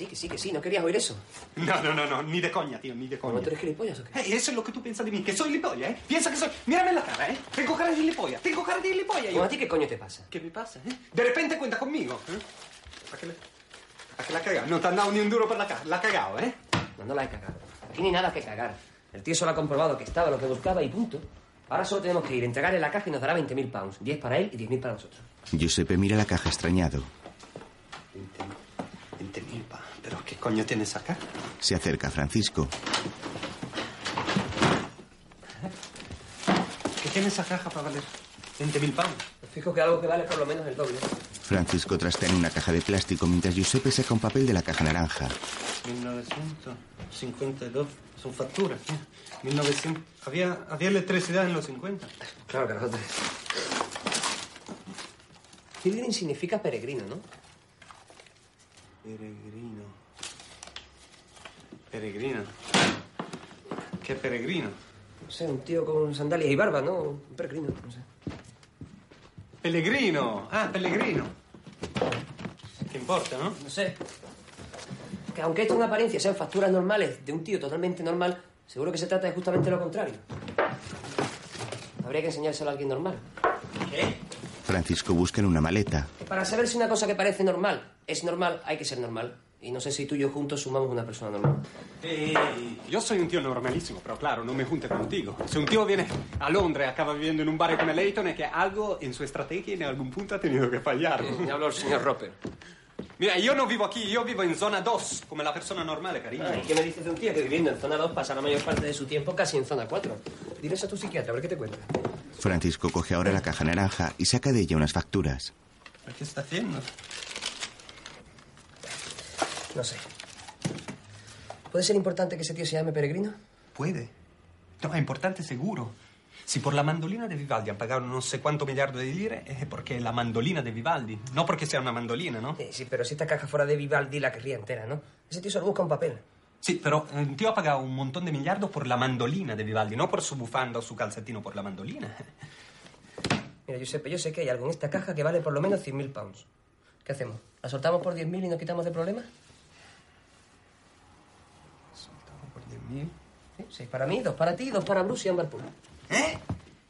S2: Sí, que sí, que sí, no querías oír eso.
S5: No, no, no, no, ni de coña, tío, ni de coña.
S2: ¿Cómo tú eres gilipollas o qué?
S5: Eh, eso es lo que tú piensas de mí, que soy gilipollas, ¿eh? Piensa que soy... Mírame en la cara, ¿eh? Tengo cara de gilipollas, tengo cara de gilipollas.
S2: ¿Cómo
S5: yo.
S2: a ti qué coño te pasa?
S5: ¿Qué me pasa, eh? De repente cuenta conmigo, ¿eh? ¿A qué, le... ¿A qué la cagado? No te han dado ni un duro por la cara, la has cagado, ¿eh?
S2: No, no la he cagado. Aquí ni nada que cagar. El tío solo ha comprobado que estaba lo que buscaba y punto. Ahora solo tenemos que ir, entregarle la caja y nos dará 20.000 pounds. 10 para él y 10.000 para nosotros.
S1: Giuseppe mira la caja extrañado.
S5: 20.000 pa. ¿Pero qué coño tienes acá?
S1: Se acerca Francisco.
S5: ¿Qué tiene esa caja para valer 20.000 pounds?
S2: Fijo que algo que vale por lo menos el doble.
S1: Francisco trastea en una caja de plástico mientras Giuseppe saca un papel de la caja naranja.
S5: 1952. Son facturas, tío. 1900. Había, había electricidad en los 50.
S2: Claro que nosotros. Pilgrim significa peregrino, ¿no?
S5: Peregrino. Peregrino. ¿Qué peregrino?
S2: No sé, un tío con sandalias y barba, ¿no? Un peregrino, no sé.
S5: Pellegrino. Ah, Pellegrino. ¿Qué importa, no?
S2: No sé. Que aunque esto en apariencia sean facturas normales de un tío totalmente normal, seguro que se trata de justamente lo contrario. Habría que enseñárselo a alguien normal. ¿Qué?
S1: Francisco busca en una maleta.
S2: Para saber si una cosa que parece normal es normal, hay que ser normal. Y no sé si tú y yo juntos sumamos una persona normal.
S5: Eh, yo soy un tío normalísimo, pero claro, no me junte contigo. Si un tío viene a Londres, acaba viviendo en un bar como Leighton, es que algo en su estrategia en algún punto ha tenido que fallar.
S2: Me habló el señor Roper.
S5: Mira, yo no vivo aquí, yo vivo en zona 2, como la persona normal, cariño.
S2: Ay, ¿Qué me dices de un tío que viviendo en zona 2 pasa la mayor parte de su tiempo casi en zona 4? Dile eso a tu psiquiatra, a ver qué te cuenta.
S1: Francisco coge ahora la caja naranja y saca de ella unas facturas.
S5: ¿Qué está haciendo?
S2: No sé. ¿Puede ser importante que ese tío se llame Peregrino?
S5: Puede. No, importante seguro. Si por la mandolina de Vivaldi han pagado no sé cuánto millardo de lire, es porque la mandolina de Vivaldi. No porque sea una mandolina, ¿no?
S2: Sí, sí, pero si esta caja fuera de Vivaldi la querría entera, ¿no? Ese tío solo busca un papel.
S5: Sí, pero el tío ha pagado un montón de millardos por la mandolina de Vivaldi, no por su bufanda o su calcetino, por la mandolina.
S2: Mira, Giuseppe, yo sé que hay algo en esta caja que vale por lo menos 100.000 pounds. ¿Qué hacemos? ¿La soltamos por 10.000 y nos quitamos de problemas?
S5: Por 10.000.
S2: Sí, seis para mí, dos para ti, dos para Bruce y Amber.
S5: ¿Eh?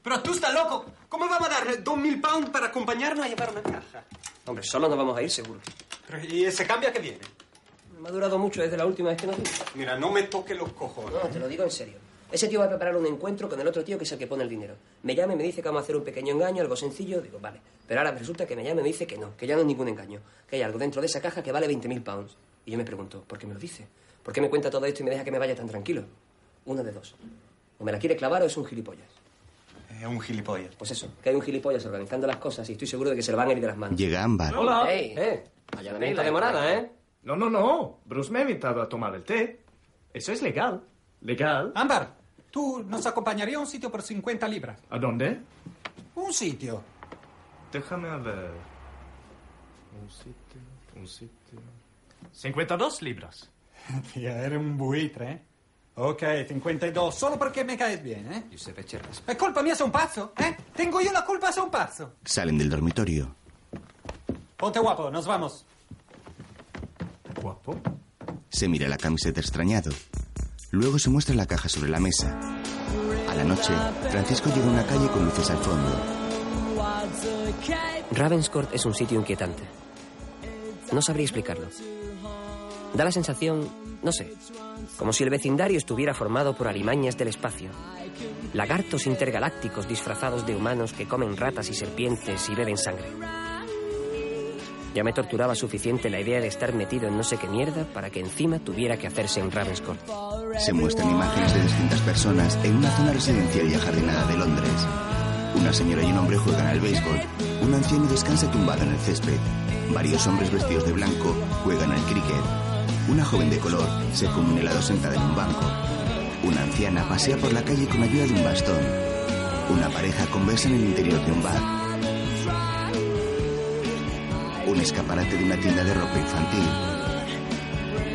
S5: Pero tú estás loco. ¿Cómo vamos a dar 2.000 pounds para acompañarnos a llevar una caja?
S2: Hombre, solo nos vamos a ir, seguro.
S5: Pero, ¿Y ese cambio a qué viene?
S2: Me ha durado mucho desde la última vez que nos vimos.
S5: Mira, no me toques los cojones.
S2: No, te lo digo en serio. Ese tío va a preparar un encuentro con el otro tío que es el que pone el dinero. Me llama y me dice que vamos a hacer un pequeño engaño, algo sencillo. Digo, vale. Pero ahora resulta que me llama y me dice que no, que ya no es ningún engaño. Que hay algo dentro de esa caja que vale 20.000 pounds. Y yo me pregunto, ¿por qué me lo dice? ¿Por qué me cuenta todo esto y me deja que me vaya tan tranquilo? Una de dos. O me la quiere clavar o es un gilipollas.
S5: Es un gilipollas.
S2: Pues eso, que hay un gilipollas organizando las cosas y estoy seguro de que se le van a ir de las manos.
S1: Llega Ámbar.
S9: Hola.
S2: ¡Ey! ¡Eh! Allanamiento de morada, ¿eh?
S9: No, no, no. Bruce me ha invitado a tomar el té. Eso es legal. Legal.
S5: Ámbar, ¿tú nos acompañarías a un sitio por 50 libras?
S9: ¿A dónde?
S5: Un sitio.
S9: Déjame ver. Un sitio, un sitio. 52 libras.
S5: Tía, eres un buitre, ¿eh? Ok, 52, solo porque me caes bien, ¿eh?
S12: Giuseppe Cerras.
S5: ¿Es culpa mía, sei un pazzo? ¿Eh? Tengo yo la culpa, soy un pazzo.
S1: Salen del dormitorio.
S5: Ponte guapo, nos vamos.
S9: Guapo.
S1: Se mira la camiseta extrañado. Luego se muestra la caja sobre la mesa. A la noche, Francisco llega a una calle con luces al fondo.
S2: Ravenscourt es un sitio inquietante. No sabría explicarlo. Da la sensación, no sé, como si el vecindario estuviera formado por alimañas del espacio. Lagartos intergalácticos disfrazados de humanos que comen ratas y serpientes y beben sangre. Ya me torturaba suficiente la idea de estar metido en no sé qué mierda para que encima tuviera que hacerse en Ravenscourt.
S1: Se muestran imágenes de distintas personas en una zona residencial y ajardinada de Londres. Una señora y un hombre juegan al béisbol. Un anciano descansa tumbado en el césped. Varios hombres vestidos de blanco juegan al cricket. Una joven de color se come un helado sentada en un banco. Una anciana pasea por la calle con ayuda de un bastón. Una pareja conversa en el interior de un bar. Un escaparate de una tienda de ropa infantil.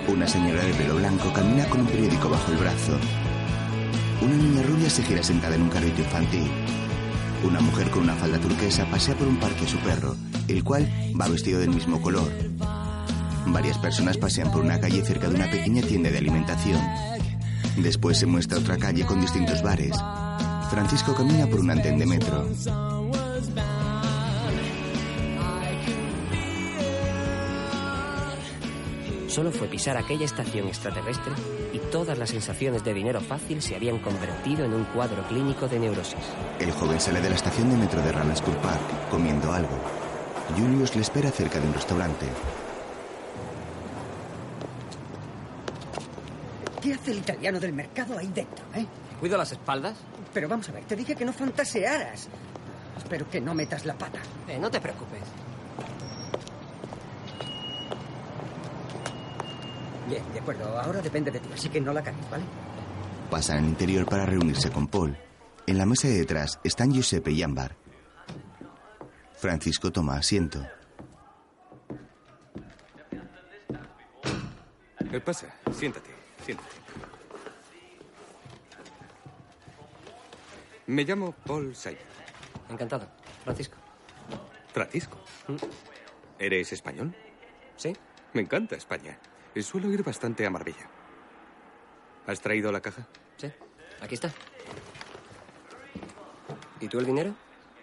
S1: Una señora de pelo blanco camina con un periódico bajo el brazo. Una niña rubia se gira sentada en un carrito infantil. Una mujer con una falda turquesa pasea por un parque a su perro, el cual va vestido del mismo color. Varias personas pasean por una calle cerca de una pequeña tienda de alimentación. Después se muestra otra calle con distintos bares. Francisco camina por un andén de metro.
S2: Solo fue pisar aquella estación extraterrestre y todas las sensaciones de dinero fácil se habían convertido en un cuadro clínico de neurosis.
S1: El joven sale de la estación de metro de Ranascourt Park comiendo algo. Julius le espera cerca de un restaurante.
S6: ¿Qué hace el italiano del mercado ahí dentro, eh?
S12: ¿Cuido las espaldas?
S6: Pero vamos a ver, te dije que no fantasearas. Espero que no metas la pata.
S2: Eh, no te preocupes.
S6: Bien, de acuerdo. Ahora depende de ti, así que no la cagues, ¿vale?
S1: Pasan al interior para reunirse con Paul. En la mesa de detrás están Giuseppe y Ámbar. Francisco toma asiento.
S7: ¿Qué pasa? Siéntate, siéntate. Me llamo Paul Simon.
S2: Encantado. Francisco.
S7: Francisco. ¿Eres español?
S2: ¿Sí?
S7: Me encanta España. Suelo ir bastante a Marbella. ¿Has traído la caja?
S2: Sí. Aquí está. ¿Y tú el dinero?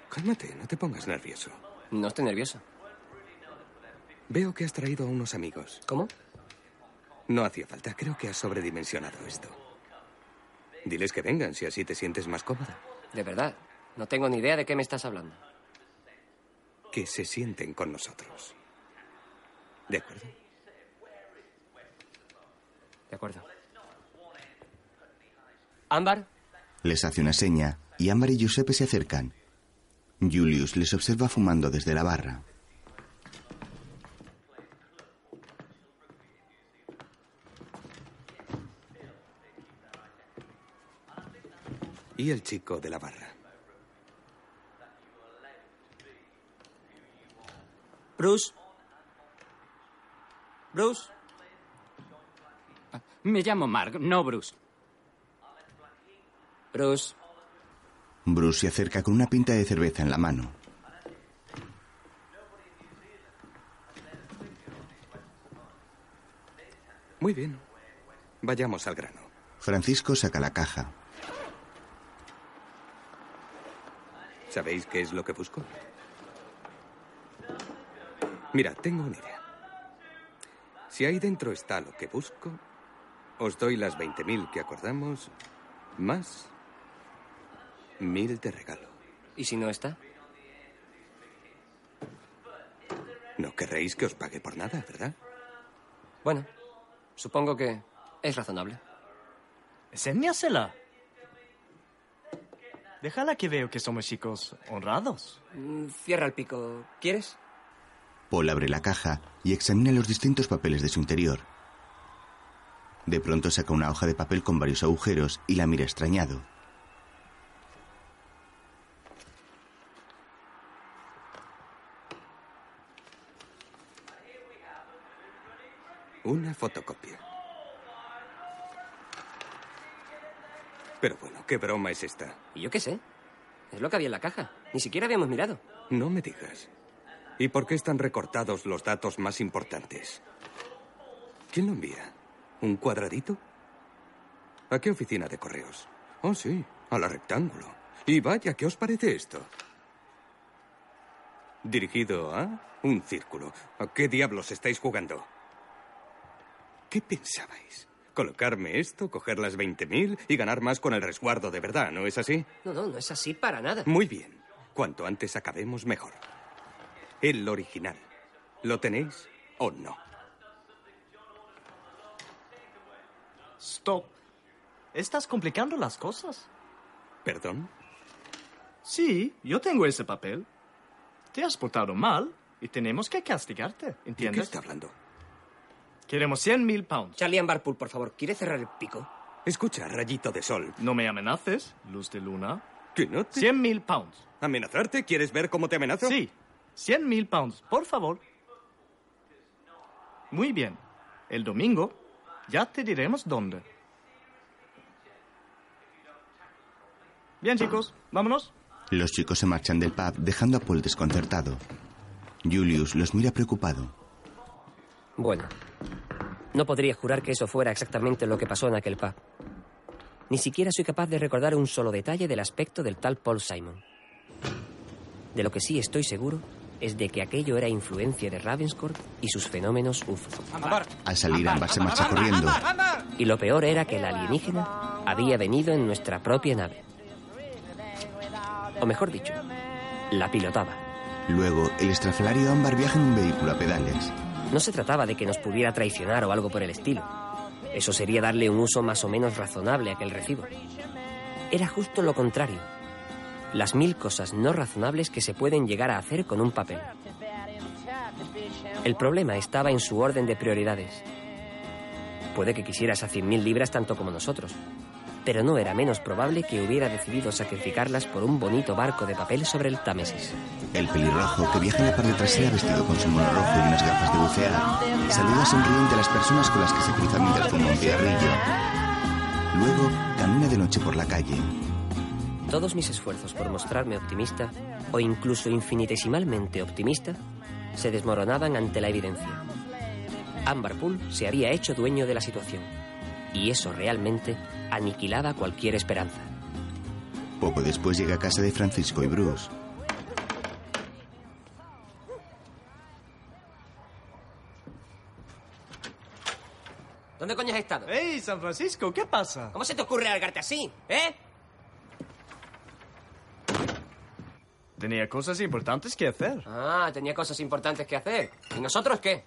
S7: Cálmate, no te pongas nervioso.
S2: No estoy nervioso.
S7: Veo que has traído a unos amigos.
S2: ¿Cómo?
S7: No hacía falta. Creo que has sobredimensionado esto. Diles que vengan si así te sientes más cómoda.
S2: De verdad. No tengo ni idea de qué me estás hablando.
S7: Que se sienten con nosotros. ¿De acuerdo?
S2: De acuerdo. Ámbar,
S1: Les hace una seña y Ámbar y Giuseppe se acercan. Julius les observa fumando desde la barra.
S7: Y el chico de la barra.
S8: Bruce. Bruce. Me llamo Mark, no Bruce.
S2: Bruce.
S1: Bruce se acerca con una pinta de cerveza en la mano.
S7: Muy bien. Vayamos al grano.
S1: Francisco saca la caja.
S7: ¿Sabéis qué es lo que busco? Mira, tengo una idea. Si ahí dentro está lo que busco, os doy las 20.000 que acordamos, más mil de regalo.
S2: ¿Y si no está?
S7: No querréis que os pague por nada, ¿verdad?
S2: Bueno, supongo que es razonable.
S9: Enséñasela. Déjala que veo que somos chicos honrados.
S2: Mm, Cierra el pico. ¿Quieres?
S1: Paul abre la caja y examina los distintos papeles de su interior. De pronto saca una hoja de papel con varios agujeros y la mira extrañado.
S7: Una fotocopia. Pero bueno, ¿qué broma es esta?
S2: ¿Y yo qué sé? Es lo que había en la caja. Ni siquiera habíamos mirado.
S7: No me digas. ¿Y por qué están recortados los datos más importantes? ¿Quién lo envía? ¿Un cuadradito? ¿A qué oficina de correos? Oh, sí, a la rectángulo. Y vaya, ¿qué os parece esto? Dirigido a un círculo. ¿A qué diablos estáis jugando? ¿Qué pensabais? Colocarme esto, coger las 20.000 y ganar más con el resguardo de verdad, ¿no es así?
S2: No, no, no es así para nada.
S7: Muy bien. Cuanto antes acabemos, mejor. El original. ¿Lo tenéis o no?
S9: Stop. Estás complicando las cosas.
S7: ¿Perdón?
S9: Sí, yo tengo ese papel. Te has portado mal y tenemos que castigarte,
S7: ¿De
S9: ¿entiendes?
S7: qué está hablando?
S9: Queremos 100 mil pounds.
S2: Charlie Barpool, por favor, ¿quiere cerrar el pico?
S7: Escucha, rayito de sol.
S9: No me amenaces, luz de luna.
S7: ¿Que no te...
S9: 100 mil pounds.
S7: ¿Amenazarte? ¿Quieres ver cómo te amenazo?
S9: Sí, 100 mil pounds, por favor. Muy bien. El domingo ya te diremos dónde. Bien, chicos, vámonos.
S1: Los chicos se marchan del pub dejando a Paul desconcertado. Julius los mira preocupado.
S2: Bueno, no podría jurar que eso fuera exactamente lo que pasó en aquel pub. Ni siquiera soy capaz de recordar un solo detalle del aspecto del tal Paul Simon. De lo que sí estoy seguro es de que aquello era influencia de Ravenscourt y sus fenómenos UFO.
S1: Al salir, Ámbar se marcha corriendo.
S2: Y lo peor era que el alienígena había venido en nuestra propia nave. O mejor dicho, la pilotaba.
S1: Luego, el estrafalario Ámbar viaja en un vehículo a pedales.
S2: No se trataba de que nos pudiera traicionar o algo por el estilo. Eso sería darle un uso más o menos razonable a aquel recibo. Era justo lo contrario. Las mil cosas no razonables que se pueden llegar a hacer con un papel. El problema estaba en su orden de prioridades. Puede que quisiera esas 100.000 libras tanto como nosotros, pero no era menos probable que hubiera decidido sacrificarlas por un bonito barco de papel sobre el Támesis.
S1: El pelirrojo, que viaja en la parte trasera vestido con su mono rojo y unas gafas de bucear, saluda sonriente a las personas con las que se cruza mientras fuma un cigarrillo. Luego, camina de noche por la calle.
S2: Todos mis esfuerzos por mostrarme optimista, o incluso infinitesimalmente optimista, se desmoronaban ante la evidencia. Amber Poole se había hecho dueño de la situación, y eso realmente aniquilaba cualquier esperanza.
S1: Poco después llega a casa de Francisco y Bruce.
S2: ¿Dónde coño has estado?
S9: ¡Hey, San Francisco! ¿Qué pasa?
S2: ¿Cómo se te ocurre largarte así? ¿Eh?
S9: Tenía cosas importantes que hacer.
S2: Ah, tenía cosas importantes que hacer. ¿Y nosotros qué?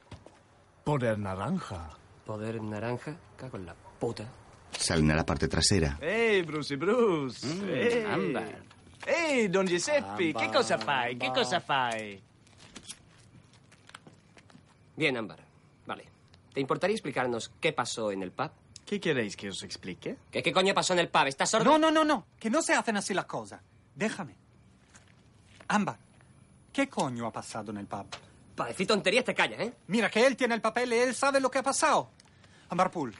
S9: Poder naranja.
S2: Poder naranja, cago en la puta.
S1: Salen a la parte trasera.
S9: Ehi, Bruce Bruce.
S3: Mm,
S9: Ehi.
S3: Amber.
S9: Ehi, Don Giuseppe, che cosa fai?
S2: Amber.
S9: cosa fai?
S2: Bien, Ámbar. Vale. ¿Te importaría explicarnos qué pasó en el pub?
S9: ¿Qué queréis que os explique?
S2: ¿Qué, qué coño pasó en el pub? ¿Estás sordo?
S10: No, no, no, no, que no se hacen así las cosas. Déjame. Ámbar, ¿qué coño ha pasado en el pub?
S2: Para decir tonterías te callas, ¿eh?
S10: Mira que él tiene el papel y él sabe lo que ha pasado. Ámbar Pool,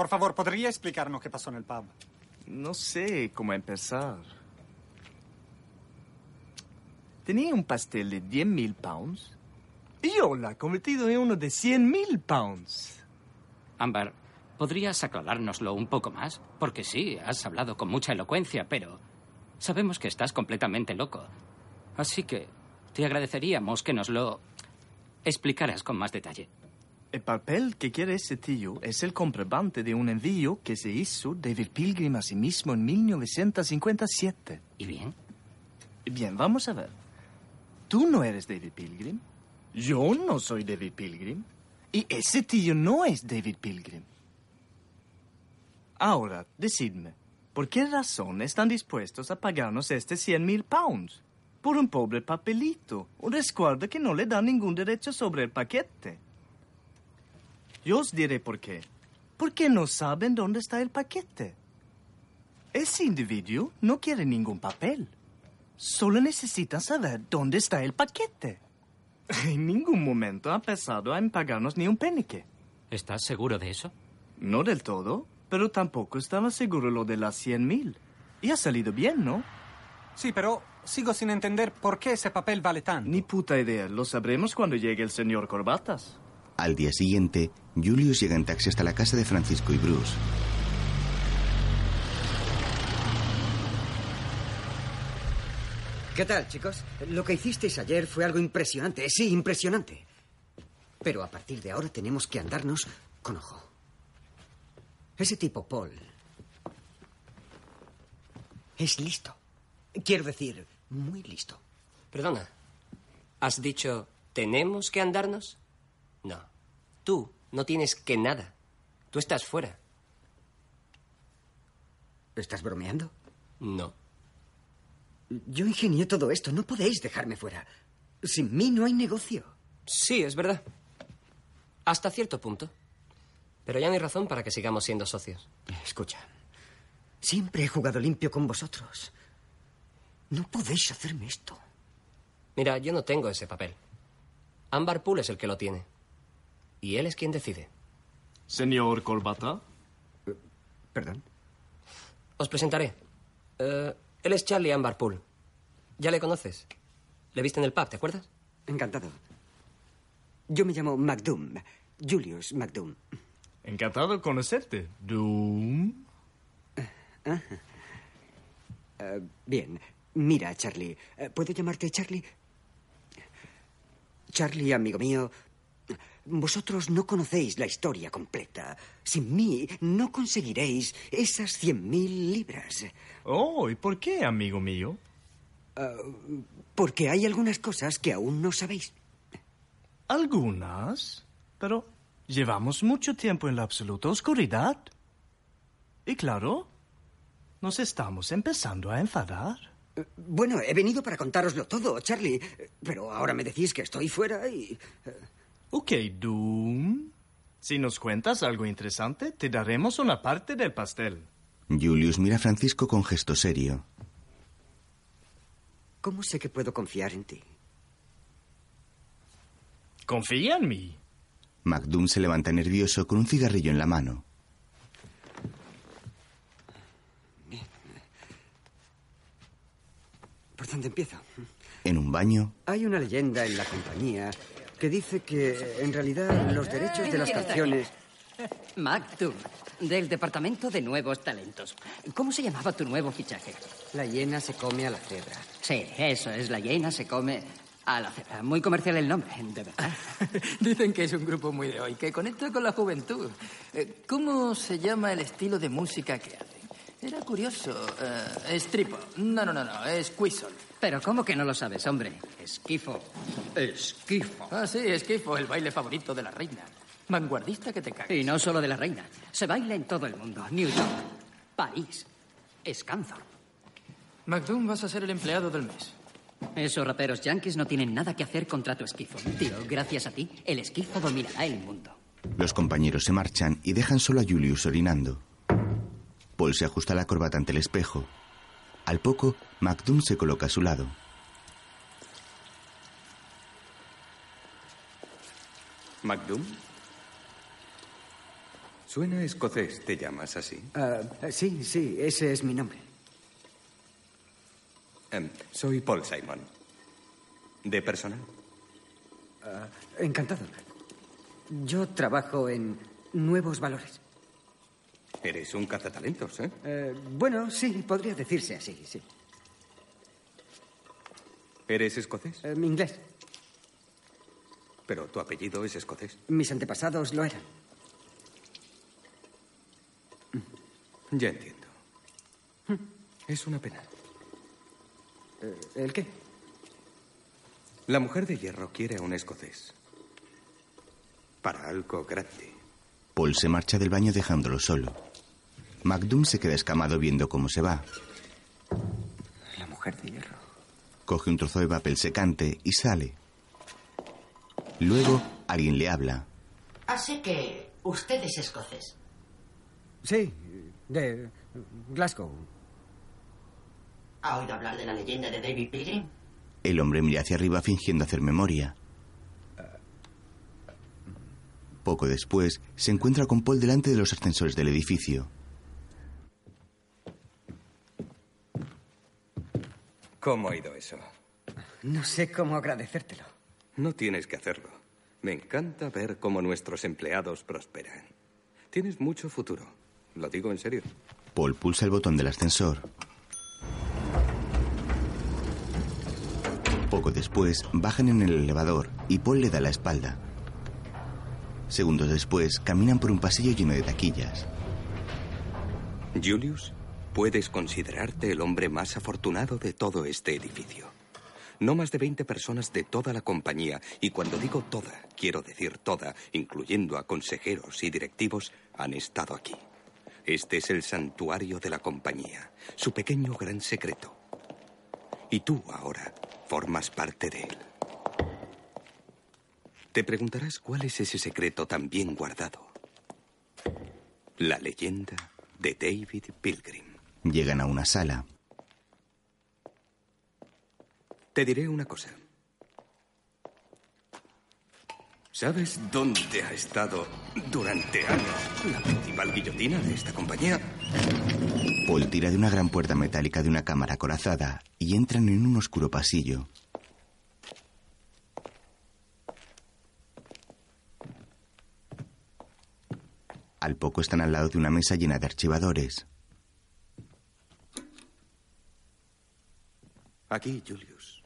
S10: por favor, ¿podría explicarnos qué pasó en el pub?
S9: No sé cómo empezar. Tenía un pastel de 10.000 pounds y yo lo he convertido en uno de 100.000 pounds.
S8: Ámbar, ¿podrías aclarárnoslo un poco más? Porque sí, has hablado con mucha elocuencia, pero sabemos que estás completamente loco. Así que te agradeceríamos que nos lo explicaras con más detalle.
S9: El papel que quiere ese tío es el comprobante de un envío que se hizo David Pilgrim a sí mismo en 1957.
S8: ¿Y bien?
S9: Bien, vamos a ver. Tú no eres David Pilgrim. Yo no soy David Pilgrim. Y ese tío no es David Pilgrim. Ahora, decidme, ¿por qué razón están dispuestos a pagarnos este 100 mil pounds? Por un pobre papelito, un resguardo que no le da ningún derecho sobre el paquete. Yo os diré por qué. Porque no saben dónde está el paquete. Ese individuo no quiere ningún papel. Solo necesita saber dónde está el paquete. En ningún momento ha pensado en pagarnos ni un penique.
S8: ¿Estás seguro de eso?
S9: No del todo, pero tampoco estaba seguro lo de las 100 mil. Y ha salido bien, ¿no?
S10: Sí, pero sigo sin entender por qué ese papel vale tanto.
S9: Ni puta idea. Lo sabremos cuando llegue el señor Corbatas.
S1: Al día siguiente, Julius llega en taxi hasta la casa de Francisco y Bruce.
S6: ¿Qué tal, chicos? Lo que hicisteis ayer fue algo impresionante. Sí, impresionante. Pero a partir de ahora tenemos que andarnos con ojo. Ese tipo, Paul, es listo. Quiero decir, muy listo.
S2: Perdona. ¿Has dicho tenemos que andarnos? No. Tú no tienes que nada. Tú estás fuera.
S6: ¿Estás bromeando?
S2: No.
S6: Yo ingenié todo esto. No podéis dejarme fuera. Sin mí no hay negocio.
S2: Sí, es verdad. Hasta cierto punto. Pero ya no hay razón para que sigamos siendo socios.
S6: Escucha. Siempre he jugado limpio con vosotros. No podéis hacerme esto.
S2: Mira, yo no tengo ese papel. Ámbar Pool es el que lo tiene. Y él es quien decide.
S9: Señor Corbata.
S6: Perdón.
S2: Os presentaré. Eh, él es Charlie Ámbar Pool. ¿Ya le conoces? Le viste en el pub, ¿te acuerdas?
S6: Encantado. Yo me llamo McDoom. Julius McDoom.
S9: Encantado de conocerte. Doom.
S6: Ah. Eh, bien. Mira, Charlie. eh, ¿Puedo llamarte Charlie? Charlie, amigo mío. Vosotros no conocéis la historia completa. Sin mí no conseguiréis esas cien mil libras.
S9: Oh, ¿y por qué, amigo mío?
S6: Ah, porque hay algunas cosas que aún no sabéis.
S9: Algunas. Pero llevamos mucho tiempo en la absoluta oscuridad. Y claro, nos estamos empezando a enfadar.
S6: Eh, Bueno, he venido para contároslo todo, Charlie. Eh, Pero ahora me decís que estoy fuera y...
S9: Ok, Doom. Si nos cuentas algo interesante, te daremos una parte del pastel.
S1: Julius mira a Francisco con gesto serio.
S6: ¿Cómo sé que puedo confiar en ti?
S9: Confía en mí.
S1: McDoom se levanta nervioso con un cigarrillo en la mano.
S6: ¿Por dónde empiezo?
S1: En un baño,
S6: Hay una leyenda en la compañía que dice que en realidad los derechos de las canciones...
S13: Mactum, del Departamento de Nuevos Talentos. ¿Cómo se llamaba tu nuevo fichaje?
S6: La hiena se come a la cebra.
S13: Sí, eso es, la hiena se come a la cebra. Muy comercial el nombre, de verdad. Dicen que es un grupo muy de hoy, que conecta con la juventud. Eh, ¿Cómo se llama el estilo de música que hacen? Era curioso. Stripo. No, no, no, no, es Quizol. Pero ¿cómo que no lo sabes, hombre? Esquifo. Esquifo. Ah, sí, esquifo, el baile favorito de la reina. Vanguardista que te cagas.
S14: Y no solo de la reina. Se baila en todo el mundo. New York, París, Scanthorpe.
S13: McDoom, vas a ser el empleado del mes.
S14: Esos raperos yankees no tienen nada que hacer contra tu esquifo. Tío, gracias a ti, el esquifo dominará el mundo.
S1: Los compañeros se marchan y dejan solo a Julius orinando. Paul se ajusta la corbata ante el espejo. Al poco, McDoom se coloca a su lado.
S7: ¿McDoom? Suena escocés, ¿te llamas así?
S6: Ah, sí, sí, ese es mi nombre.
S7: Em, soy Paul Simon. ¿De personal?
S6: Ah, encantado. Yo trabajo en Nuevos Valores.
S7: Eres un cazatalentos, ¿eh?
S6: Eh, bueno, sí, podría decirse así, sí.
S7: ¿Eres escocés?
S6: Eh, mi inglés.
S7: Pero tu apellido es escocés.
S6: Mis antepasados lo eran.
S7: Ya entiendo. Es una pena.
S6: Eh, ¿El qué?
S7: La mujer de hierro quiere a un escocés. Para algo grande.
S1: Paul se marcha del baño dejándolo solo. McDoom se queda escamado viendo cómo se va.
S6: La mujer de hierro.
S1: Coge un trozo de papel secante y sale. Luego alguien le habla.
S15: Así que usted es escocés.
S6: Sí, de Glasgow.
S15: ¿Ha oído hablar de la leyenda de David Pilgrim?
S1: El hombre mira hacia arriba fingiendo hacer memoria. Poco después, se encuentra con Paul delante de los ascensores del edificio.
S7: ¿Cómo ha ido eso?
S6: No sé cómo agradecértelo.
S7: No tienes que hacerlo. Me encanta ver cómo nuestros empleados prosperan. Tienes mucho futuro. Lo digo en serio.
S1: Paul pulsa el botón del ascensor. Poco después, bajan en el elevador y Paul le da la espalda. Segundos después, caminan por un pasillo lleno de taquillas.
S7: Julius, puedes considerarte el hombre más afortunado de todo este edificio. No más de 20 personas de toda la compañía, y cuando digo toda, quiero decir toda, incluyendo a consejeros y directivos, han estado aquí. Este es el santuario de la compañía, su pequeño gran secreto. Y tú ahora formas parte de él. Te preguntarás cuál es ese secreto tan bien guardado. La leyenda de David Pilgrim.
S1: Llegan a una sala.
S7: Te diré una cosa. ¿Sabes dónde ha estado durante años la principal guillotina de esta compañía?
S1: Paul tira de una gran puerta metálica de una cámara acorazada y entran en un oscuro pasillo. Al poco están al lado de una mesa llena de archivadores.
S7: Aquí, Julius.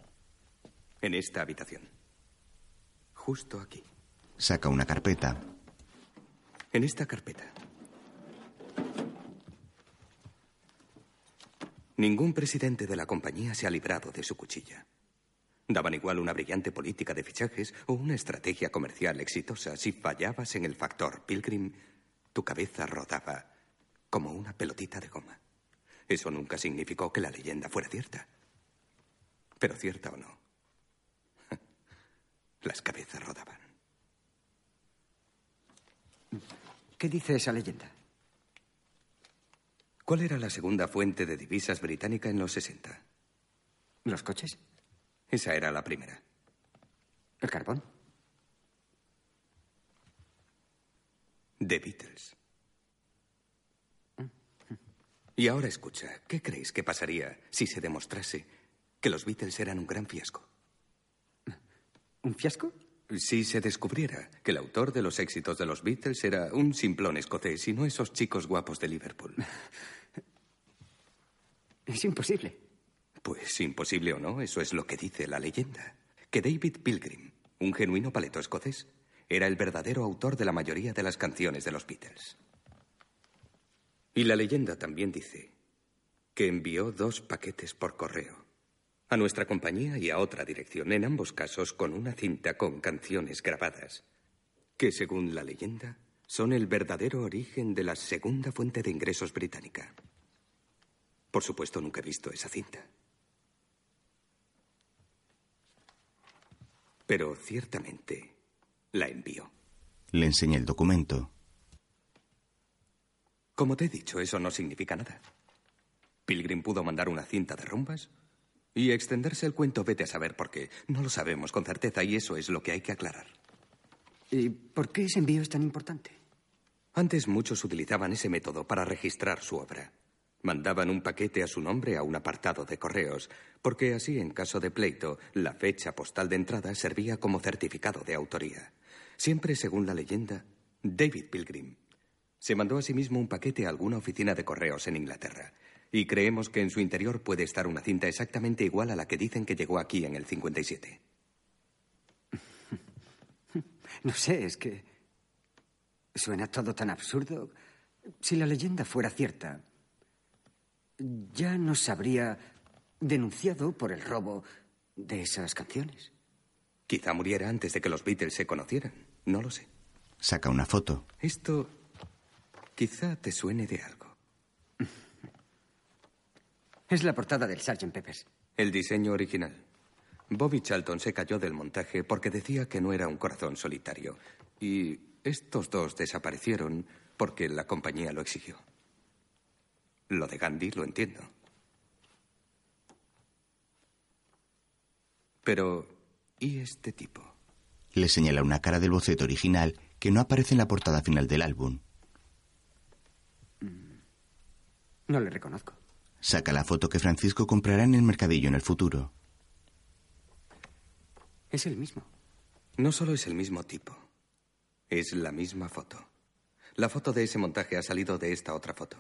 S7: En esta habitación. Justo aquí.
S1: Saca una carpeta.
S7: En esta carpeta. Ningún presidente de la compañía se ha librado de su cuchilla. Daban igual una brillante política de fichajes o una estrategia comercial exitosa. Si fallabas en el factor Pilgrim, tu cabeza rodaba como una pelotita de goma. Eso nunca significó que la leyenda fuera cierta. Pero cierta o no, las cabezas rodaban.
S6: ¿Qué dice esa leyenda?
S7: ¿Cuál era la segunda fuente de divisas británica en los 60?
S6: ¿Los coches?
S7: Esa era la primera.
S6: ¿El carbón?
S7: The Beatles. Y ahora escucha, ¿qué creéis que pasaría si se demostrase que los Beatles eran un gran fiasco?
S6: ¿Un fiasco?
S7: Si se descubriera que el autor de los éxitos de los Beatles era un simplón escocés y no esos chicos guapos de Liverpool.
S6: Es imposible.
S7: Pues imposible o no, eso es lo que dice la leyenda. Que David Pilgrim, un genuino paleto escocés, era el verdadero autor de la mayoría de las canciones de los Beatles. Y la leyenda también dice que envió dos paquetes por correo. A nuestra compañía y a otra dirección, en ambos casos con una cinta con canciones grabadas. que según la leyenda son el verdadero origen de la segunda fuente de ingresos británica. Por supuesto, nunca he visto esa cinta. Pero ciertamente la envió.
S1: Le enseña el documento.
S7: Como te he dicho, eso no significa nada. Pilgrim pudo mandar una cinta de rumbas y extenderse el cuento, vete a saber por qué. No lo sabemos con certeza y eso es lo que hay que aclarar.
S6: ¿Y por qué ese envío es tan importante?
S7: Antes muchos utilizaban ese método para registrar su obra. Mandaban un paquete a su nombre a un apartado de correos, porque así, en caso de pleito, la fecha postal de entrada servía como certificado de autoría. Siempre según la leyenda, David Pilgrim se mandó a sí mismo un paquete a alguna oficina de correos en Inglaterra. Y creemos que en su interior puede estar una cinta exactamente igual a la que dicen que llegó aquí en el 57.
S6: No sé, es que suena todo tan absurdo. Si la leyenda fuera cierta, ya nos habría denunciado por el robo de esas canciones.
S7: Quizá muriera antes de que los Beatles se conocieran. No lo sé.
S1: Saca una foto.
S7: Esto quizá te suene de algo.
S6: Es la portada del Sgt. Peppers.
S7: El diseño original. Bobby Charlton se cayó del montaje porque decía que no era un corazón solitario. Y estos dos desaparecieron porque la compañía lo exigió. Lo de Gandhi lo entiendo. Pero, ¿y este tipo?
S1: Le señala una cara del boceto original que no aparece en la portada final del álbum.
S6: No le reconozco.
S1: Saca la foto que Francisco comprará en el mercadillo en el futuro.
S6: Es el mismo.
S7: No solo es el mismo tipo, es la misma foto. La foto de ese montaje ha salido de esta otra foto.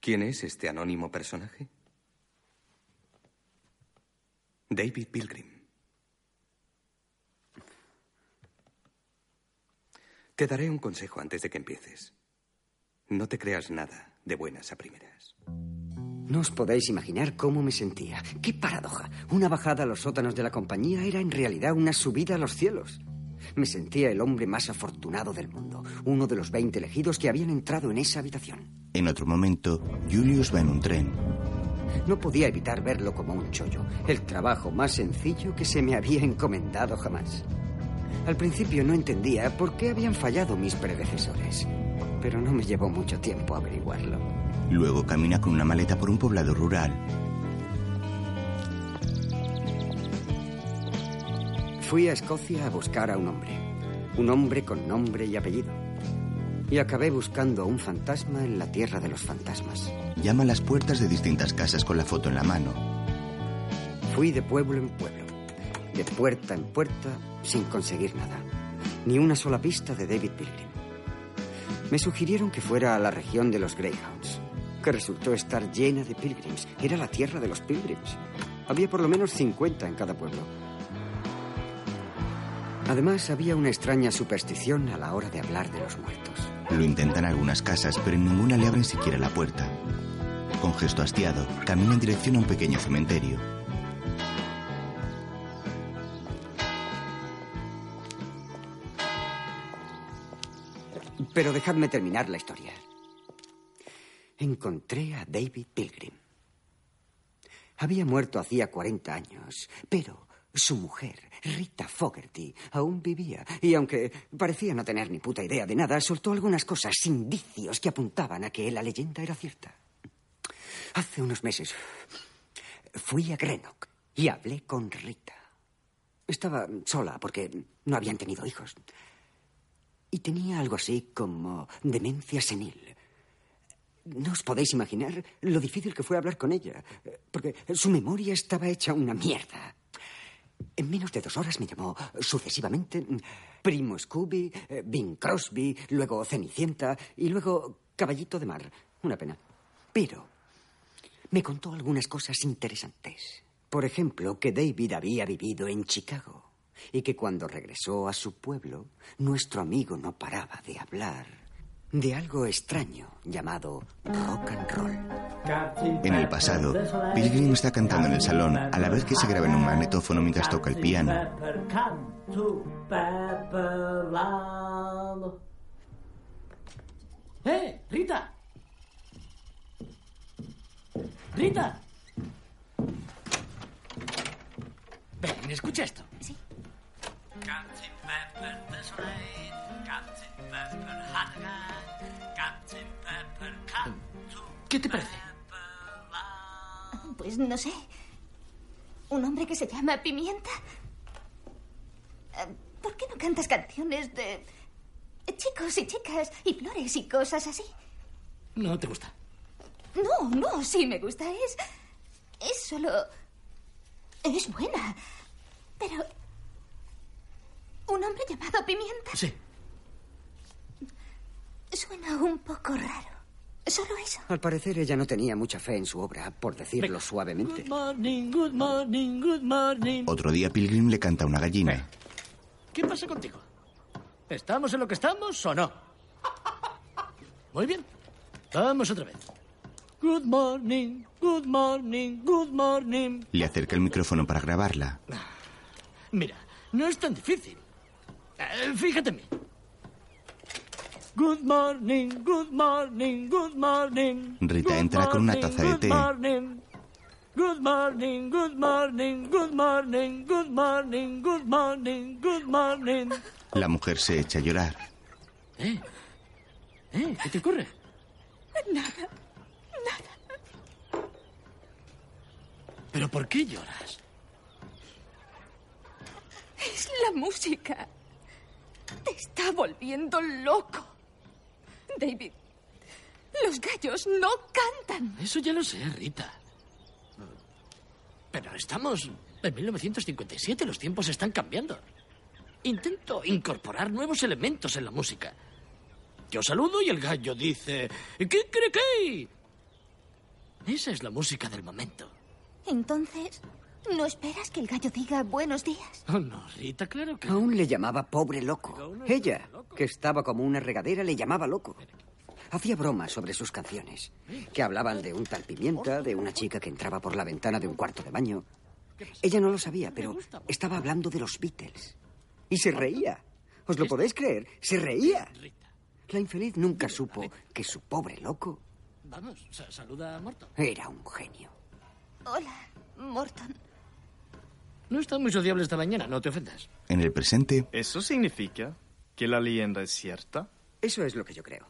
S7: ¿Quién es este anónimo personaje? David Pilgrim. Te daré un consejo antes de que empieces. No te creas nada de buenas a primeras.
S6: No os podéis imaginar cómo me sentía. ¡Qué paradoja! Una bajada a los sótanos de la compañía era en realidad una subida a los cielos. Me sentía el hombre más afortunado del mundo, uno de los 20 elegidos que habían entrado en esa habitación.
S1: En otro momento, Julius va en un tren.
S6: No podía evitar verlo como un chollo, el trabajo más sencillo que se me había encomendado jamás. Al principio no entendía por qué habían fallado mis predecesores, pero no me llevó mucho tiempo averiguarlo.
S1: Luego camina con una maleta por un poblado rural.
S6: Fui a Escocia a buscar a un hombre. Un hombre con nombre y apellido. Y acabé buscando a un fantasma en la tierra de los fantasmas.
S1: Llama a las puertas de distintas casas con la foto en la mano.
S6: Fui de pueblo en pueblo, de puerta en puerta, sin conseguir nada. Ni una sola pista de David Pilgrim. Me sugirieron que fuera a la región de los Greyhounds, que resultó estar llena de pilgrims. Era la tierra de los pilgrims. Había por lo menos 50 en cada pueblo. Además, había una extraña superstición a la hora de hablar de los muertos.
S1: Lo intentan algunas casas, pero en ninguna le abren siquiera la puerta. Con gesto hastiado, camina en dirección a un pequeño cementerio.
S6: Pero dejadme terminar la historia. Encontré a David Pilgrim. Había muerto hacía 40 años, pero su mujer, Rita Fogerty, aún vivía. Y aunque parecía no tener ni puta idea de nada, soltó algunas cosas, indicios que apuntaban a que la leyenda era cierta. Hace unos meses fui a Greenock y hablé con Rita. Estaba sola porque no habían tenido hijos. Y tenía algo así como demencia senil. No os podéis imaginar lo difícil que fue hablar con ella, porque su memoria estaba hecha una mierda. En menos de dos horas me llamó sucesivamente Primo Scooby, Bing Crosby, luego Cenicienta y luego Caballito de Mar. Una pena. Pero me contó algunas cosas interesantes. Por ejemplo, que David había vivido en Chicago y que cuando regresó a su pueblo, nuestro amigo no paraba de hablar de algo extraño llamado rock and roll.
S1: En el pasado, Pilgrim está cantando en el salón a la vez que se graba en un magnetófono mientras toca el piano.
S16: ¡Eh, Rita! ¡Rita! Ven, escucha esto. Captain Pepper Desolate, Captain Pepper Hannigan, Captain Pepper to
S13: ¿Qué te parece?
S17: Pues no sé. ¿Un hombre que se llama Pimienta? Eh, ¿Por qué no cantas canciones de chicos y chicas y flores y cosas así?
S13: No te gusta.
S17: No, no, sí me gusta. Es. Es solo. Es buena. Pero. ¿Un hombre llamado Pimienta?
S13: Sí.
S17: Suena un poco raro. Solo eso.
S6: Al parecer ella no tenía mucha fe en su obra, por decirlo suavemente.
S16: Good morning, good morning, good morning.
S1: Otro día Pilgrim le canta a una gallina.
S16: ¿Qué pasa contigo? ¿Estamos en lo que estamos o no? Muy bien. Vamos otra vez. Good morning, good morning, good morning.
S1: Le acerca el micrófono para grabarla.
S16: Mira, no es tan difícil. Eh, fíjate en mí. Good morning, good morning, good morning.
S1: Rita
S16: Good
S1: entra con una
S16: morning,
S1: taza de
S16: good
S1: té.
S16: morning. Good morning, good morning, good morning, good morning, good morning, good morning.
S1: La mujer se echa a llorar.
S16: ¿Eh? ¿Eh? ¿Qué te ocurre?
S17: Nada.
S16: ¿Pero por qué lloras?
S17: Es la música. Te está volviendo loco. David, los gallos no cantan.
S16: Eso ya lo sé, Rita. Pero estamos en 1957, los tiempos están cambiando. Intento incorporar nuevos elementos en la música. Yo saludo y el gallo dice, ¿qué cree que? Esa es la música del momento.
S17: Entonces, ¿no esperas que el gallo diga buenos días?
S16: Oh, no, Rita, claro que...
S6: Aún le llamaba pobre loco. Ella, que estaba como una regadera, le llamaba loco. Hacía bromas sobre sus canciones, que hablaban de un tal pimienta, de una chica que entraba por la ventana de un cuarto de baño. Ella no lo sabía, pero estaba hablando de los Beatles. Y se reía. ¿Os lo podéis creer? Se reía. La infeliz nunca supo que su pobre loco
S16: Vamos, sa- saluda a Morton.
S6: era un genio.
S17: Hola, Morton.
S16: No está muy sociable esta mañana, no te ofendas.
S1: En el presente,
S9: ¿Eso significa que la leyenda es cierta?
S6: Eso es lo que yo creo.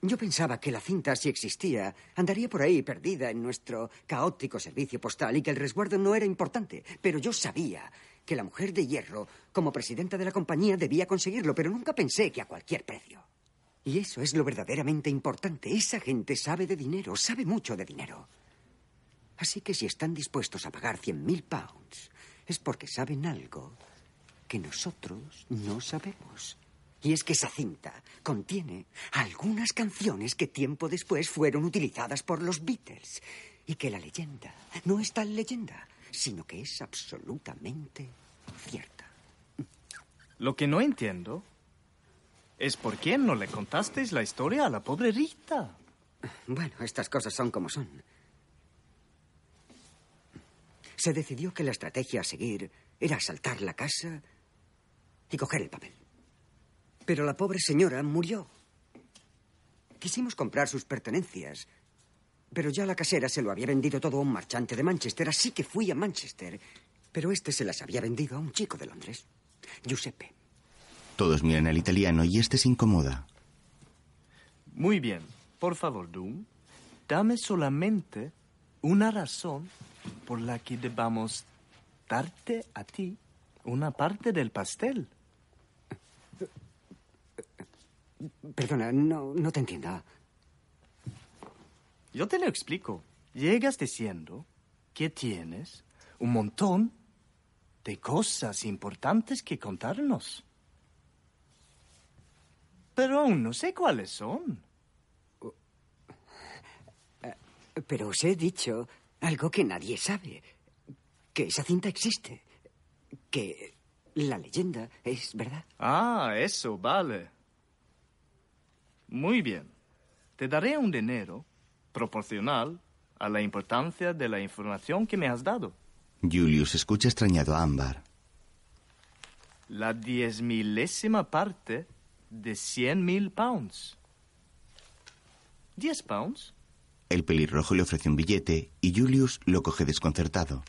S6: Yo pensaba que la cinta, si existía, andaría por ahí perdida en nuestro caótico servicio postal y que el resguardo no era importante. Pero yo sabía que la mujer de hierro, como presidenta de la compañía, debía conseguirlo, pero nunca pensé que a cualquier precio. Y eso es lo verdaderamente importante. Esa gente sabe de dinero, sabe mucho de dinero. Así que si están dispuestos a pagar 100.000 pounds, es porque saben algo que nosotros no sabemos. Y es que esa cinta contiene algunas canciones que tiempo después fueron utilizadas por los Beatles. Y que la leyenda no es tal leyenda, sino que es absolutamente cierta.
S9: Lo que no entiendo es por qué no le contasteis la historia a la pobre Rita.
S6: Bueno, estas cosas son como son. Se decidió que la estrategia a seguir era asaltar la casa y coger el papel. Pero la pobre señora murió. Quisimos comprar sus pertenencias, pero ya la casera se lo había vendido todo a un marchante de Manchester, así que fui a Manchester. Pero este se las había vendido a un chico de Londres, Giuseppe.
S1: todos miran al italiano y este se incomoda.
S9: Muy bien. Por favor, Doom, dame solamente una razón por la que debamos darte a ti una parte del pastel.
S6: Perdona, no, no te entiendo.
S9: Yo te lo explico. Llegas diciendo que tienes un montón de cosas importantes que contarnos. Pero aún no sé cuáles son.
S6: Pero os he dicho algo que nadie sabe. Que esa cinta existe. Que la leyenda es verdad.
S9: Ah, eso, vale. Muy bien. Te daré un dinero proporcional a la importancia de la información que me has dado.
S1: Julius escucha extrañado a Ámbar.
S9: La diez milésima parte de cien mil pounds. ¿Diez pounds?
S1: El pelirrojo le ofrece un billete y Julius lo coge desconcertado.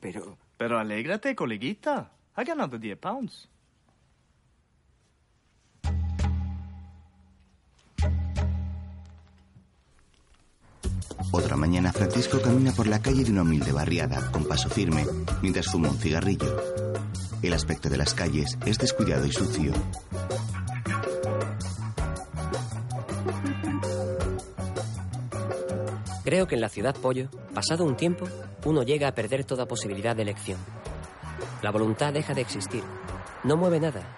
S6: Pero...
S9: Pero alégrate, coleguita. Ha ganado 10 pounds.
S1: Otra mañana, Francisco camina por la calle de una humilde barriada, con paso firme, mientras fuma un cigarrillo. El aspecto de las calles es descuidado y sucio.
S2: Creo que en la ciudad pollo, pasado un tiempo, uno llega a perder toda posibilidad de elección. La voluntad deja de existir. No mueve nada.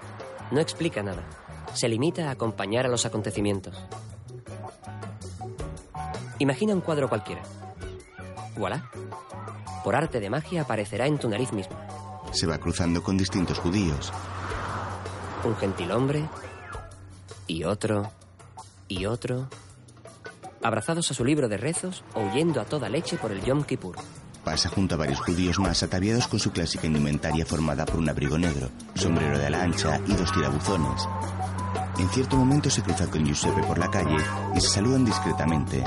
S2: No explica nada. Se limita a acompañar a los acontecimientos. Imagina un cuadro cualquiera. Voilà. Por arte de magia aparecerá en tu nariz mismo.
S1: Se va cruzando con distintos judíos.
S2: Un gentil hombre y otro y otro, abrazados a su libro de rezos o huyendo a toda leche por el Yom Kippur.
S1: Pasa junto a varios judíos más ataviados con su clásica indumentaria formada por un abrigo negro, sombrero de ala ancha y dos tirabuzones. En cierto momento se cruza con Giuseppe por la calle y se saludan discretamente.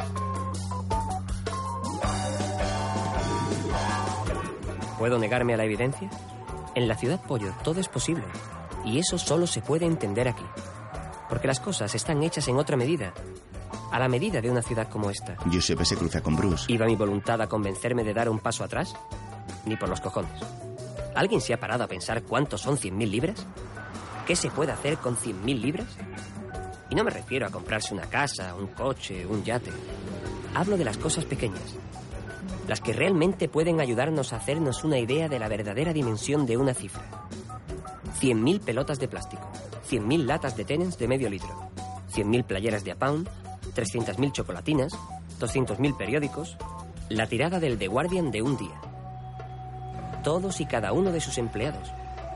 S2: ¿Puedo negarme a la evidencia? En la ciudad pollo todo es posible. Y eso solo se puede entender aquí. Porque las cosas están hechas en otra medida. A la medida de una ciudad como esta.
S1: Giuseppe se cruza con Bruce.
S2: ¿Iba mi voluntad a convencerme de dar un paso atrás? Ni por los cojones. ¿Alguien se ha parado a pensar cuántos son 100.000 libras? ¿Qué se puede hacer con 100.000 libras? Y no me refiero a comprarse una casa, un coche, un yate. Hablo de las cosas pequeñas. Las que realmente pueden ayudarnos a hacernos una idea de la verdadera dimensión de una cifra. 100.000 pelotas de plástico, 100.000 latas de tenens de medio litro, 100.000 playeras de a pound, 300.000 chocolatinas, 200.000 periódicos, la tirada del The Guardian de un día. Todos y cada uno de sus empleados.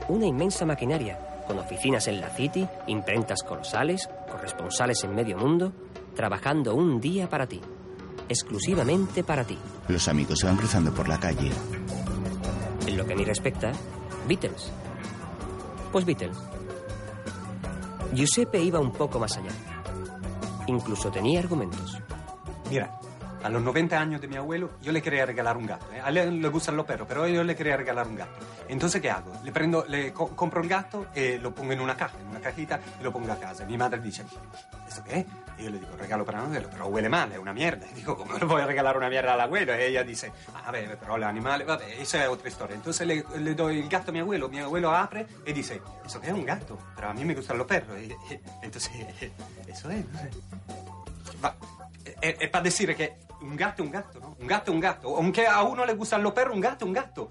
S2: Una inmensa maquinaria, con oficinas en la City, imprentas colosales, corresponsales en medio mundo, trabajando un día para ti. Exclusivamente para ti.
S1: Los amigos se van cruzando por la calle.
S2: En lo que a mí respecta, Beatles. Pues Beatles. Giuseppe iba un poco más allá. Incluso tenía argumentos.
S5: Mira, a los 90 años de mi abuelo yo le quería regalar un gato. ¿eh? A él le gustan los perros, pero yo le quería regalar un gato. Entonces, ¿qué hago? Le prendo, le co- compro un gato y lo pongo en una caja, en una cajita y lo pongo a casa. Mi madre dice, ¿esto qué? Yo le digo, regalo para Noel, pero huele mal, es una mierda. Y digo, ¿cómo le voy a regalar una mierda al abuelo? Y ella dice, a ver, pero los animales, vabbè, esa es otra historia. Entonces le, le doy el gato a mi abuelo, mi abuelo abre y dice, ¿eso qué es un gato? Pero a mí me gustan los perros. Y- y- entonces, eso es, no sé. Ma è, è per dire che un gatto è un gatto, no? Un gatto è un gatto. Aunque a uno le gustan los perros, un gatto è un gatto.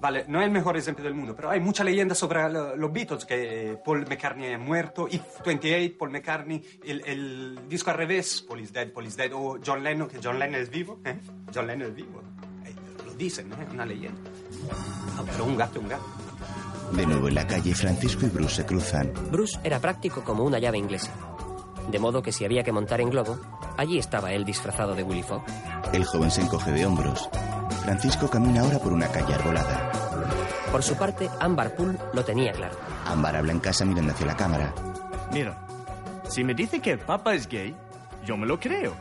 S5: Vale, no es el mejor ejemplo del mundo, pero hay mucha leyenda sobre lo- los Beatles, que Paul McCartney es muerto, If 28, Paul McCartney, el, el disco al revés, Paul is dead, Paul is dead, o John Lennon, que John Lennon es vivo, ¿eh? John Lennon es vivo. Eh, lo dicen, ¿eh? Una leyenda. No, pero un gato es un gato.
S1: De nuevo en la calle, Francisco y Bruce se cruzan.
S2: Bruce era práctico como una llave inglesa. De modo que si había que montar en globo, allí estaba él disfrazado de Willy Fogg.
S1: El joven se encoge de hombros. Francisco camina ahora por una calle arbolada.
S2: Por su parte, Ambar Poole lo tenía claro.
S1: Ámbar habla en casa mirando hacia la cámara.
S9: Mira, si me dice que el Papa es gay, yo me lo creo.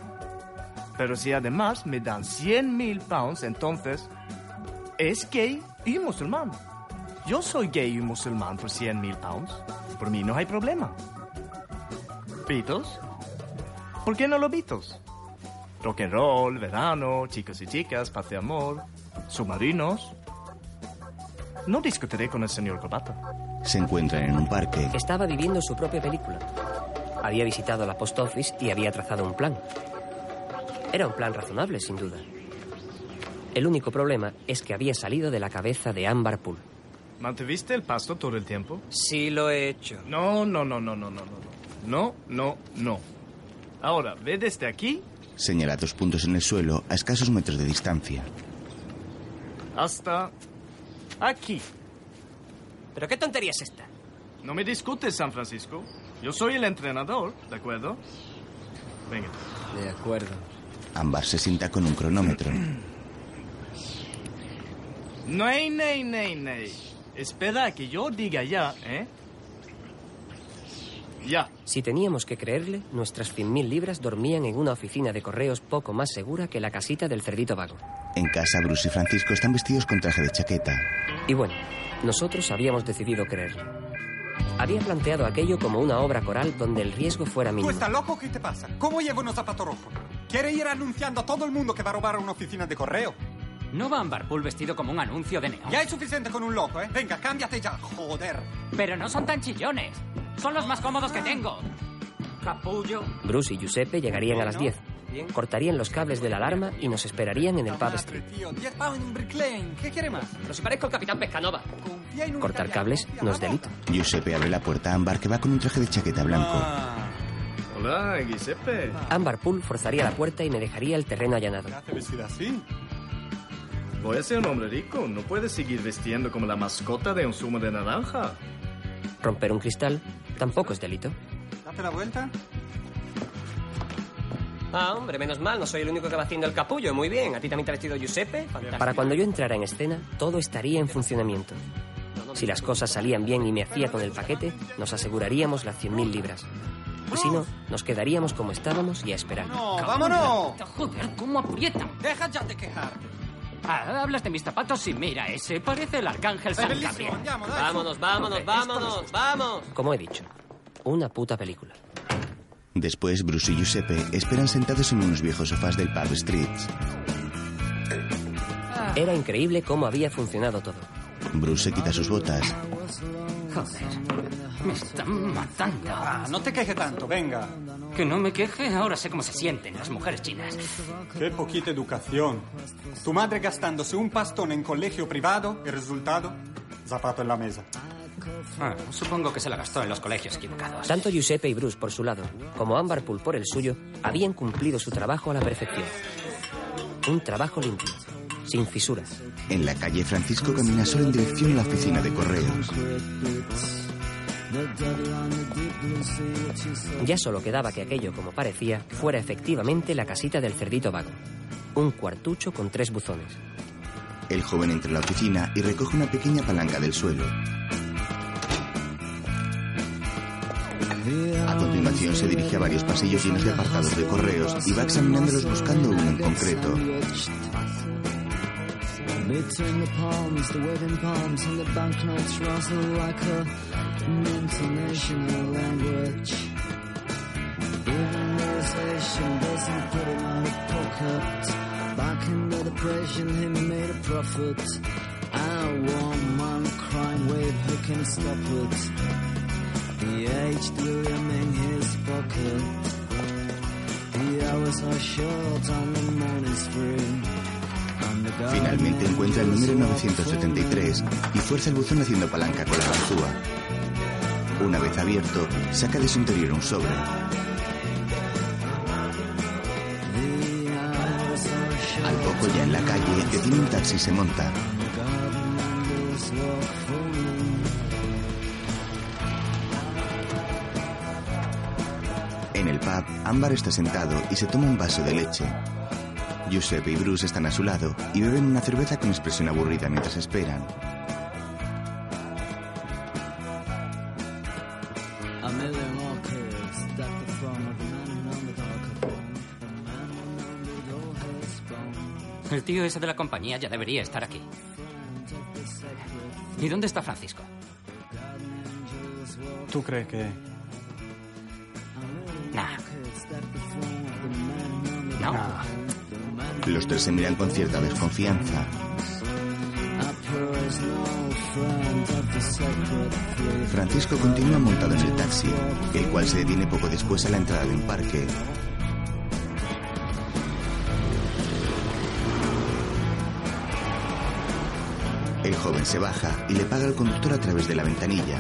S9: Pero si además me dan 100 mil pounds, entonces es gay y musulmán. Yo soy gay y musulmán por 100 mil pounds. Por mí no hay problema. ¿Beatles? ¿Por qué no los Beatles? Rock and roll, verano, chicos y chicas, paz y amor, submarinos. No discutiré con el señor Corbata.
S1: Se encuentran en un parque.
S2: Estaba viviendo su propia película. Había visitado la post office y había trazado un plan. Era un plan razonable, sin duda. El único problema es que había salido de la cabeza de Ambar Poole.
S9: ¿Mantuviste el pasto todo el tiempo?
S2: Sí, lo he hecho.
S9: No, no, no, no, no, no, no. No, no, no. Ahora, ve desde aquí
S1: Señala dos puntos en el suelo a escasos metros de distancia.
S9: hasta aquí.
S2: ¿Pero qué tontería es esta?
S9: No me discutes, San Francisco. Yo soy el entrenador, ¿de acuerdo? Venga.
S2: De acuerdo.
S1: Ámbar se sienta con un cronómetro.
S9: Ney, ney, ney, ney. Espera a que yo diga ya, ¿eh? Ya.
S2: Si teníamos que creerle, nuestras 100.000 libras dormían en una oficina de correos poco más segura que la casita del cerdito vago.
S1: En casa, Bruce y Francisco están vestidos con traje de chaqueta.
S2: Y bueno, nosotros habíamos decidido creerle. Había planteado aquello como una obra coral donde el riesgo fuera
S10: ¿Tú
S2: mínimo.
S10: estás loco? ¿Qué te pasa? ¿Cómo llevo unos zapatos rojos? ¿Quiere ir anunciando a todo el mundo que va a robar una oficina de correo?
S8: ¿No va Ambarpool vestido como un anuncio de neón?
S10: Ya es suficiente con un loco, ¿eh? Venga, cámbiate ya, joder.
S8: Pero no son tan chillones. Son los más cómodos que tengo. Capullo.
S2: Bruce y Giuseppe llegarían a las 10. Cortarían los cables de la alarma y nos esperarían en el pub street.
S10: Tío, 10 pounds en Brick Lane. ¿Qué quiere más?
S2: Pero si parezco el capitán Pescanova. Cortar cables no es delito.
S1: Giuseppe abre la puerta a Ámbar que va con un traje de chaqueta blanco.
S9: Hola, Giuseppe.
S2: Ambar Pool forzaría la puerta y me dejaría el terreno allanado.
S10: ¿Hace vestida así?
S9: Voy a ser un hombre rico. No puedes seguir vestiendo como la mascota de un zumo de naranja.
S2: Romper un cristal tampoco es delito.
S10: Date la vuelta.
S2: Ah, hombre, menos mal, no soy el único que va haciendo el capullo. Muy bien, ¿a ti también te ha vestido Giuseppe? Para cuando yo entrara en escena, todo estaría en funcionamiento. Si las cosas salían bien y me hacía con el paquete, nos aseguraríamos las 100.000 libras. Y si no, nos quedaríamos como estábamos y a esperar.
S10: No, vámonos.
S8: Joder, cómo aprietan.
S10: Deja ya de quejarte.
S8: Ah, hablas de mis zapatos y mira ese. Parece el arcángel San Gabriel.
S2: Vámonos, vámonos, vámonos, vamos. Como he dicho, una puta película.
S1: Después, Bruce y Giuseppe esperan sentados en unos viejos sofás del pub Streets.
S2: Era increíble cómo había funcionado todo.
S1: Bruce se quita sus botas.
S8: Joder, me están matando.
S10: Ah, no te queje tanto, venga.
S8: Que no me queje, ahora sé cómo se sienten las mujeres chinas.
S10: Qué poquita educación. Tu madre gastándose un pastón en colegio privado, el resultado, zapato en la mesa.
S8: Ah, supongo que se la gastó en los colegios equivocados.
S2: Tanto Giuseppe y Bruce por su lado, como Ambar Pool por el suyo, habían cumplido su trabajo a la perfección. Un trabajo limpio, sin fisuras.
S1: En la calle, Francisco camina solo en dirección a la oficina de correos.
S2: Ya solo quedaba que aquello, como parecía, fuera efectivamente la casita del cerdito vago. Un cuartucho con tres buzones.
S1: El joven entra en la oficina y recoge una pequeña palanca del suelo. A continuación se dirige a varios pasillos llenos de apartados de correos y va examinándolos buscando uno en concreto.
S18: Between the palms, the wedding palms, and the banknotes rustle like a, international language. Even realization doesn't put him in the pocket. Back in the depression, he made a profit. I want man crime wave, who can stop it? The aged William in his pocket. The hours are short and the morning's free.
S1: Finalmente encuentra el número 973 y fuerza el buzón haciendo palanca con la ganzúa. Una vez abierto, saca de su interior un sobre. Al poco ya en la calle, detiene un taxi y se monta. En el pub, Ámbar está sentado y se toma un vaso de leche. Giuseppe y Bruce están a su lado y beben una cerveza con expresión aburrida mientras esperan.
S8: El tío ese de la compañía ya debería estar aquí. ¿Y dónde está Francisco?
S10: ¿Tú crees que...?
S8: Nah. No.
S1: Los tres se miran con cierta desconfianza. Francisco continúa montado en el taxi, el cual se detiene poco después a la entrada de un parque. El joven se baja y le paga al conductor a través de la ventanilla.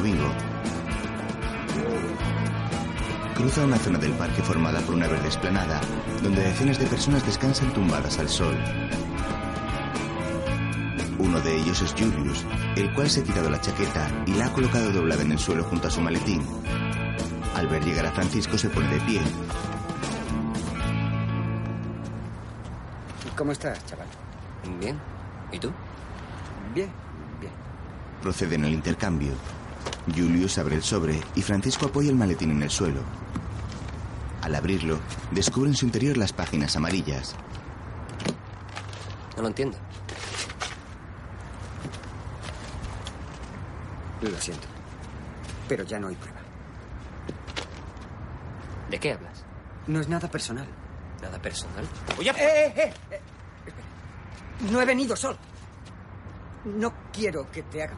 S1: Vivo. cruza una zona del parque formada por una verde esplanada, donde decenas de personas descansan tumbadas al sol. Uno de ellos es Julius, el cual se ha quitado la chaqueta y la ha colocado doblada en el suelo junto a su maletín. Al ver llegar a Francisco se pone de pie.
S6: ¿Cómo estás, chaval?
S2: Bien. ¿Y tú?
S6: Bien, bien.
S1: Proceden al intercambio. Julius abre el sobre y Francisco apoya el maletín en el suelo. Al abrirlo, descubre en su interior las páginas amarillas.
S2: No lo entiendo.
S6: Lo siento. Pero ya no hay prueba.
S2: ¿De qué hablas?
S6: No es nada personal.
S2: ¿Nada personal?
S6: Oye, eh, eh, eh, eh, espera. No he venido solo. No quiero que te hagan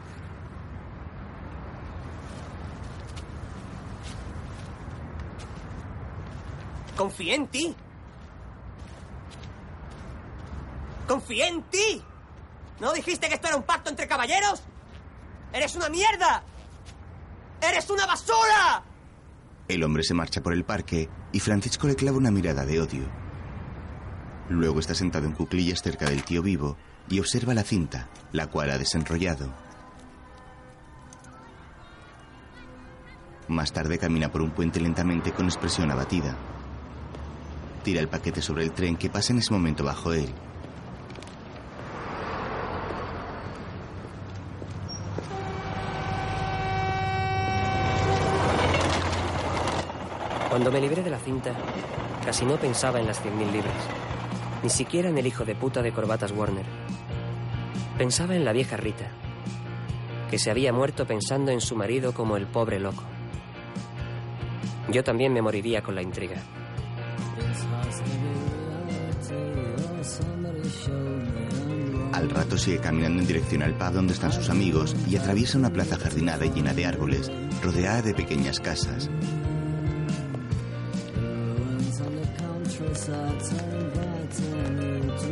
S19: Confié en ti. Confié en ti. ¿No dijiste que esto era un pacto entre caballeros? ¡Eres una mierda! ¡Eres una basura!
S1: El hombre se marcha por el parque y Francisco le clava una mirada de odio. Luego está sentado en cuclillas cerca del tío vivo y observa la cinta, la cual ha desenrollado. Más tarde camina por un puente lentamente con expresión abatida. Tira el paquete sobre el tren que pasa en ese momento bajo él.
S2: Cuando me libré de la cinta, casi no pensaba en las 100.000 libras. Ni siquiera en el hijo de puta de corbatas Warner. Pensaba en la vieja Rita, que se había muerto pensando en su marido como el pobre loco. Yo también me moriría con la intriga.
S1: Al rato sigue caminando en dirección al pub donde están sus amigos y atraviesa una plaza jardinada y llena de árboles, rodeada de pequeñas casas.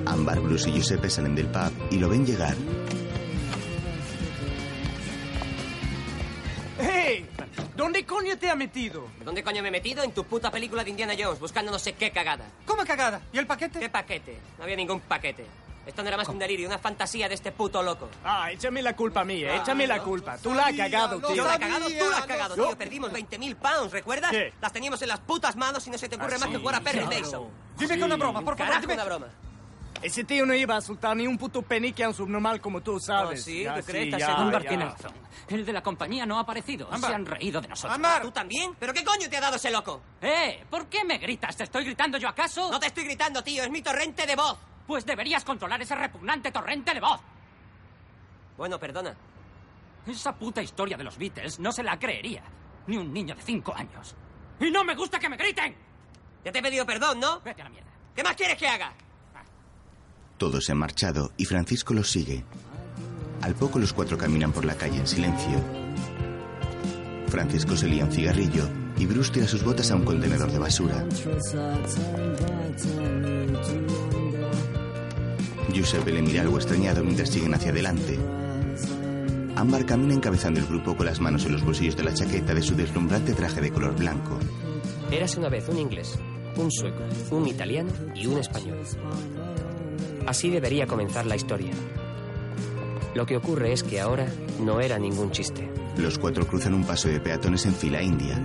S1: Ámbar, Bruce y Giuseppe salen del pub y lo ven llegar.
S9: ¡Hey! ¿Dónde coño te ha metido?
S19: ¿Dónde coño me he metido? En tu puta película de Indiana Jones, buscando no sé qué cagada.
S10: ¿Cómo cagada? ¿Y el paquete?
S19: ¿Qué paquete? No había ningún paquete. Esto no era más que un delirio, una fantasía de este puto loco.
S9: Ah, échame la culpa a mí,
S19: Ah,
S9: échame la
S19: ¿no?
S9: culpa. Tú la has cagado, tío.
S19: Yo la he cagado, tú la has cagado, tío. Perdimos 20.000 pounds, ¿recuerdas?
S9: ¿Qué?
S19: Las teníamos en las putas manos y no se te ocurre
S9: Ah,
S19: más que jugar a Perry
S9: claro.
S19: Mason.
S10: Dime que una broma, por favor,
S19: Carajo,
S10: dime.
S19: una broma.
S9: Ese tío no iba a soltar ni un puto penique a un subnormal como tú, ¿sabes?
S19: Oh, sí,
S9: Ya,
S19: ¿tú crees?
S9: sí, ya,
S8: razón. El de la compañía no ha aparecido. Se han reído de nosotros.
S19: ¿Tú también? ¿Pero qué coño te ha dado ese loco?
S8: ¡Eh! ¿Por qué me gritas? ¿Te estoy gritando yo acaso?
S19: No te estoy gritando, tío, es mi torrente de voz.
S8: Pues deberías controlar ese repugnante torrente de voz.
S19: Bueno, perdona.
S8: Esa puta historia de los Beatles no se la creería. Ni un niño de cinco años. ¡Y no me gusta que me griten!
S19: Ya te he pedido perdón, ¿no?
S8: Vete a la mierda.
S19: ¿Qué más quieres que haga?
S1: Todos se han marchado y Francisco los sigue. Al poco los cuatro caminan por la calle en silencio. Francisco se lía un cigarrillo y Bruce tira sus botas a un contenedor de basura. Giuseppe le mira algo extrañado mientras siguen hacia adelante. Ámbar camina encabezando el grupo con las manos en los bolsillos de la chaqueta de su deslumbrante traje de color blanco.
S2: Érase una vez un inglés, un sueco, un italiano y un español. Así debería comenzar la historia. Lo que ocurre es que ahora no era ningún chiste.
S1: Los cuatro cruzan un paso de peatones en fila india.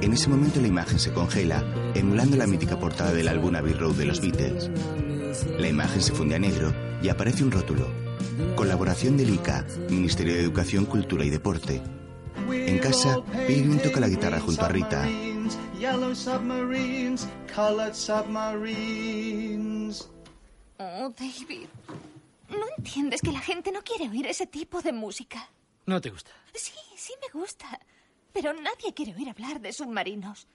S1: En ese momento la imagen se congela, emulando la mítica portada del álbum Abbey Road de los Beatles. La imagen se funde a negro y aparece un rótulo. Colaboración del ICA, Ministerio de Educación, Cultura y Deporte. En casa, Pilgrim toca la guitarra junto a Rita.
S18: Yellow submarines, colored submarines.
S17: Oh, David. ¿No entiendes que la gente no quiere oír ese tipo de música?
S16: No te gusta.
S17: Sí, sí me gusta. Pero nadie quiere oír hablar de submarinos.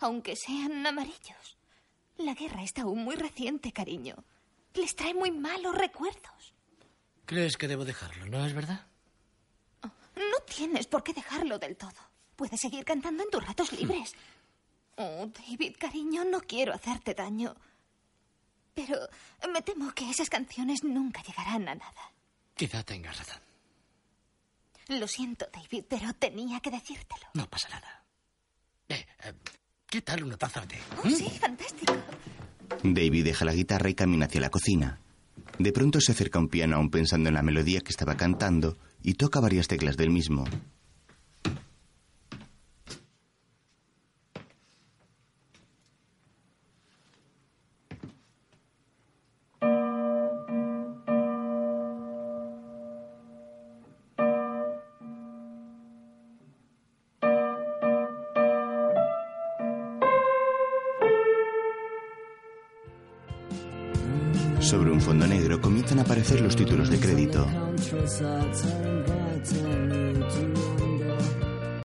S17: Aunque sean amarillos. La guerra está aún muy reciente, cariño. Les trae muy malos recuerdos.
S16: ¿Crees que debo dejarlo, no es verdad?
S17: No tienes por qué dejarlo del todo. Puedes seguir cantando en tus ratos libres. Oh, David, cariño, no quiero hacerte daño. Pero me temo que esas canciones nunca llegarán a nada.
S16: Quizá tengas razón.
S17: Lo siento, David, pero tenía que decírtelo.
S16: No pasa nada. Eh, eh, ¿Qué tal una taza de té?
S17: Oh, sí, fantástico.
S1: David deja la guitarra y camina hacia la cocina. De pronto se acerca a un piano aún pensando en la melodía que estaba cantando y toca varias teclas del mismo. Sobre un fondo negro comienzan a aparecer los títulos de crédito.